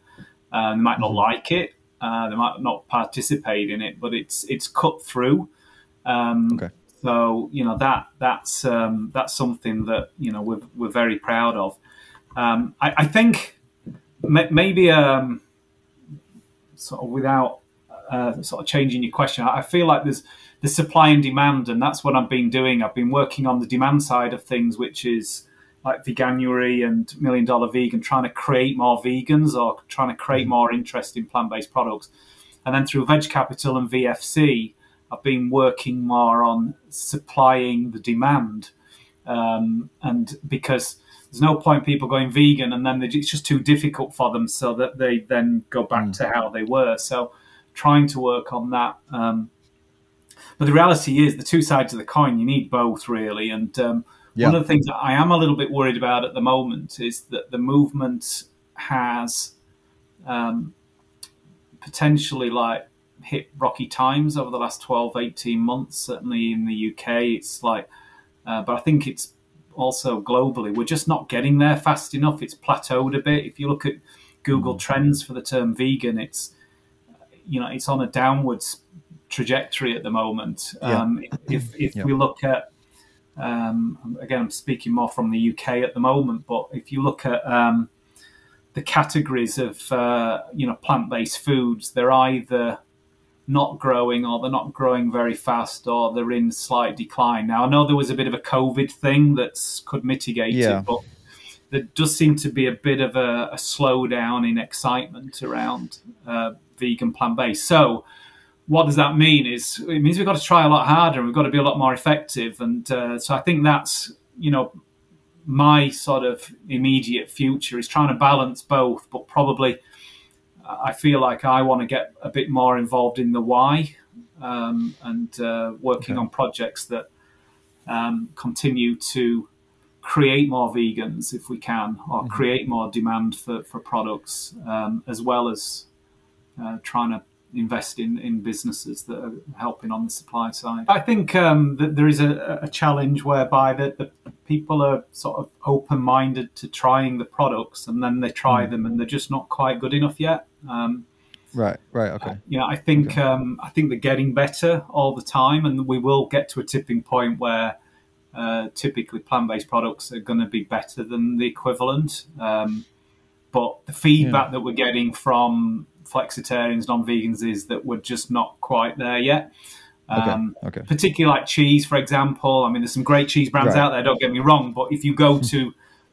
Uh, they might not mm-hmm. like it, uh, they might not participate in it, but it's it's cut through. Um, okay. So you know that that's um, that's something that you know we're we're very proud of. Um, I, I, think maybe um, sort of without uh, sort of changing your question, I feel like there's the supply and demand, and that's what I've been doing. I've been working on the demand side of things, which is like Veganuary and Million Dollar Vegan, trying to create more vegans or trying to create mm. more interest in plant based products. And then through Veg Capital and VFC, I've been working more on supplying the demand. Um, and because there's no point people going vegan and then it's just too difficult for them, so that they then go back mm. to how they were. So trying to work on that. Um, but the reality is, the two sides of the coin, you need both really. And um, yeah. One of the things that I am a little bit worried about at the moment is that the movement has um, potentially like hit rocky times over the last 12, 18 months. Certainly in the UK, it's like, uh, but I think it's also globally. We're just not getting there fast enough. It's plateaued a bit. If you look at Google mm. Trends for the term vegan, it's you know it's on a downwards trajectory at the moment. Yeah. Um, if *laughs* if yeah. we look at um, again, I'm speaking more from the UK at the moment, but if you look at um, the categories of uh, you know plant-based foods, they're either not growing or they're not growing very fast or they're in slight decline. Now, I know there was a bit of a COVID thing that could mitigate Yeah. it, but there does seem to be a bit of a, a slowdown in excitement around uh, vegan plant based. So, what does that mean? Is it means we've got to try a lot harder and we've got to be a lot more effective. And uh, so, I think that's you know my sort of immediate future is trying to balance both, but probably I feel like I want to get a bit more involved in the why um, and uh, working Okay. on projects that um, continue to create more vegans if we can, or create more demand for, for products, um, as well as uh, trying to invest in, in businesses that are helping on the supply side. I think um, that there is a, a challenge whereby that the people are sort of open minded to trying the products and then they try them and they're just not quite good enough yet. Um, Right. Right. Okay. yeah, I think um, I think they're getting better all the time, and we will get to a tipping point where uh, typically plant-based products are going to be better than the equivalent. Um, but the feedback that we're getting from flexitarians, non-vegans, is that we're just not quite there yet. Um, Okay. particularly like cheese, for example. I mean, there's some great cheese brands Right. out there. Don't get me wrong, but if you go to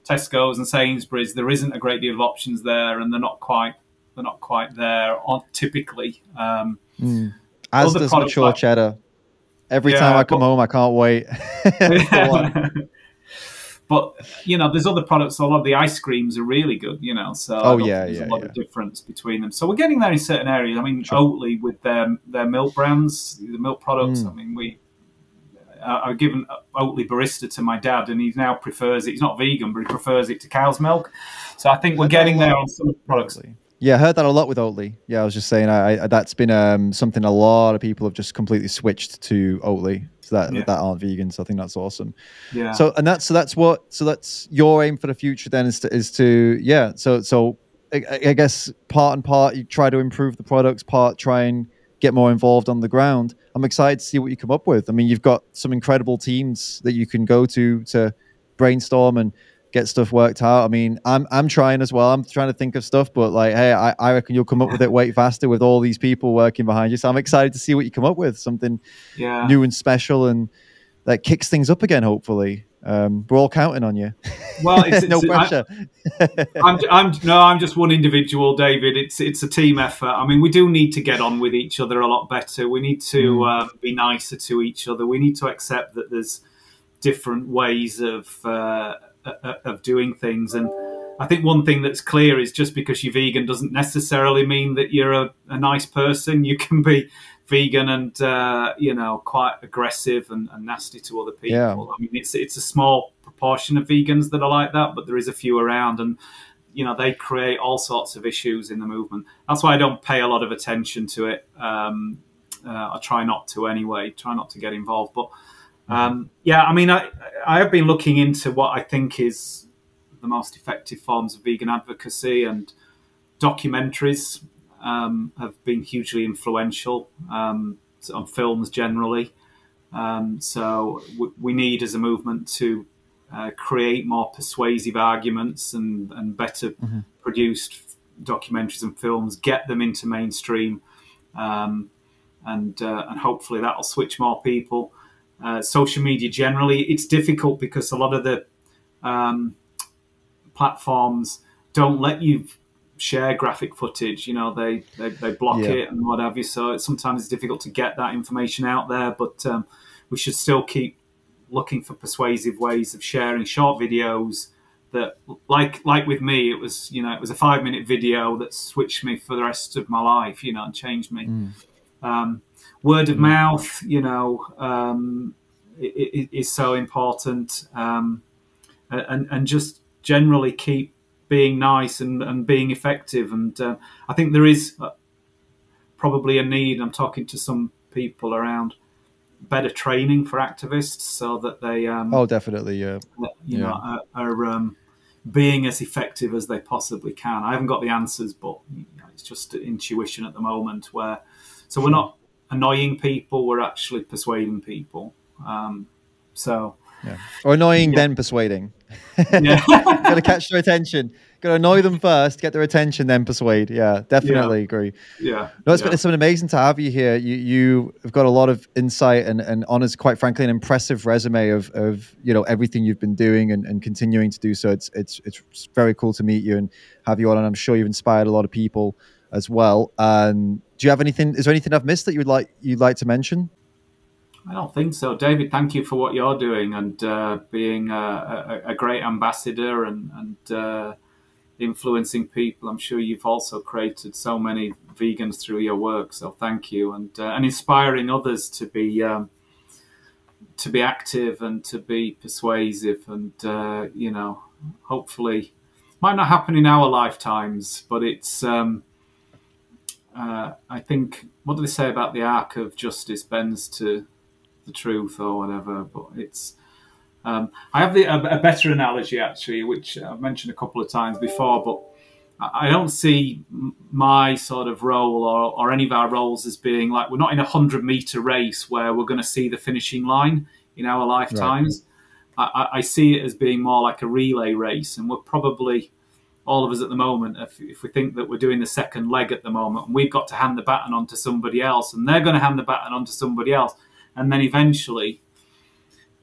Tesco's and Sainsbury's, there isn't a great deal of options there, and they're not quite they're not quite there on, typically. Um, As does mature like- cheddar. Every Yeah, time I come but- home, I can't wait. *laughs* *laughs* but you know, there's other products. A lot of the ice creams are really good. You know, so Oh, yeah, there's yeah, a lot yeah. of difference between them. So we're getting there in certain areas. I mean, Oatly with their their milk brands, the milk products. Mm. I mean, we. Uh, I've given Oatly barista to my dad, and he now prefers it. He's not vegan, but he prefers it to cow's milk. So I think we're getting there on some products. Yeah, I heard that a lot with Oatly. Yeah, I was just saying, I, I that's been um, something a lot of people have just completely switched to Oatly, so that Yeah. that aren't vegan. So I think that's awesome. Yeah. So and that's so that's what so that's your aim for the future then is to is to yeah. So so I, I guess part and part you try to improve the products, part try and get more involved on the ground. I'm excited to see what you come up with. I mean, you've got some incredible teams that you can go to to brainstorm and get stuff worked out. I mean, I'm I'm trying as well. I'm trying to think of stuff, but like, hey, I, I reckon you'll come up with it way faster with all these people working behind you. So I'm excited to see what you come up with. Something yeah. new and special and that kicks things up again. Hopefully, um, we're all counting on you. Well, it's, *laughs* no it's- I- pressure. *laughs* I'm, I'm no, I'm just one individual, David. It's it's a team effort. I mean, we do need to get on with each other a lot better. We need to um, be nicer to each other. We need to accept that there's different ways of uh, of doing things. And I think one thing that's clear is just because you're vegan doesn't necessarily mean that you're a, a nice person. You can be vegan and uh, you know quite aggressive and, and nasty to other people. Yeah. I mean, it's it's a small proportion of vegans that are like that, but there is a few around, and you know they create all sorts of issues in the movement. That's why I don't pay a lot of attention to it. Um, uh, I try not to anyway. Try not to get involved, but um, yeah, I mean, I I have been looking into what I think is the most effective forms of vegan advocacy and documentaries um, have been hugely influential um, on films generally. Um, so w- we need, as a movement, to uh, create more persuasive arguments and, and better produced documentaries and films, get them into mainstream, um, and uh, and hopefully that'll switch more people. Uh, social media generally, it's difficult because a lot of the um, platforms don't let you share graphic footage. You know, they they, they block Yeah. it and what have you. So it's, sometimes it's difficult to get that information out there. But um, we should still keep looking for persuasive ways of sharing short videos. That, like like with me, it was you know it was a five minute video that switched me for the rest of my life. You know, and changed me. Um, word of mouth, you know, um, is so important, um, and and just generally keep being nice and, and being effective. And uh, I think there is uh, probably a need. I'm talking to some people around better training for activists so that they, um, Oh, definitely. Yeah. you know, are, are um, being as effective as they possibly can. I haven't got the answers, but you know, it's just intuition at the moment. Where so we're not annoying people; we're actually persuading people. Um, so Yeah. Or annoying, Yeah. then persuading. Yeah. *laughs* Got to catch their attention. Got to annoy them first, get their attention, then persuade. Yeah, definitely yeah. agree. Yeah. No, it's, yeah. Been, it's been amazing to have you here. You you have got a lot of insight and and honest, quite frankly, an impressive resume of of you know everything you've been doing and, and continuing to do. So it's it's it's very cool to meet you and have you on. And I'm sure you've inspired a lot of people as well. Um, do you have anything? Is there anything I've missed that you'd like you'd like to mention? I don't think so, David. Thank you for what you're doing and uh, being a, a, a, great ambassador and, and uh, influencing people. I'm sure you've also created so many vegans through your work. So thank you, and uh, and inspiring others to be um, to be active and to be persuasive, and uh, you know, hopefully, might not happen in our lifetimes, but it's. Um, uh, I think what do they say about the arc of justice bends to the truth or whatever, but it's. Um, I have the, a, a, better analogy actually, which I've mentioned a couple of times before, but I don't see my sort of role or, or any of our roles as being like we're not in a hundred meter race where we're going to see the finishing line in our lifetimes. Right. I, I, see it as being more like a relay race, and we're probably all of us at the moment, if, if, we think that we're doing the second leg at the moment, and we've got to hand the baton on to somebody else, and they're going to hand the baton on to somebody else, and then eventually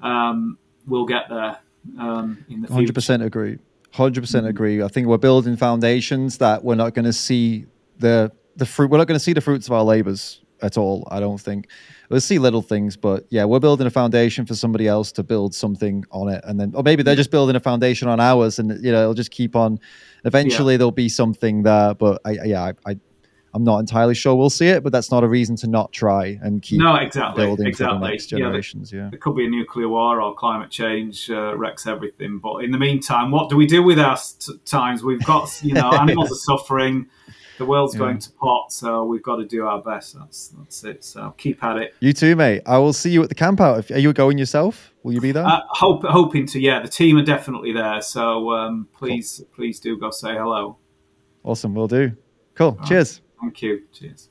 um, we'll get there um, in the future. 100% agree. 100% agree. I think we're building foundations that we're not going to see the the fruit. We're not going to see the fruits of our labors at all. I don't think we'll see little things, but yeah, we're building a foundation for somebody else to build something on it, and then or maybe they're just building a foundation on ours, and you know it'll just keep on. Eventually, yeah. there'll be something there, but I, yeah, I, I I'm not entirely sure we'll see it, but that's not a reason to not try and keep no, exactly, building exactly. for the next generations. Yeah, there, yeah. there could be a nuclear war or climate change uh, wrecks everything. But in the meantime, what do we do with our t- times? We've got, you know, *laughs* animals are suffering. The world's yeah. going to pot, so we've got to do our best. That's that's it. So keep at it. You too, mate. I will see you at the camp out. Are you going yourself? Will you be there? Uh, hope, hoping to. Yeah, the team are definitely there. So um, please, cool. please do go say hello. Awesome, we'll do. Cool. Cheers. Thank you. Cheers.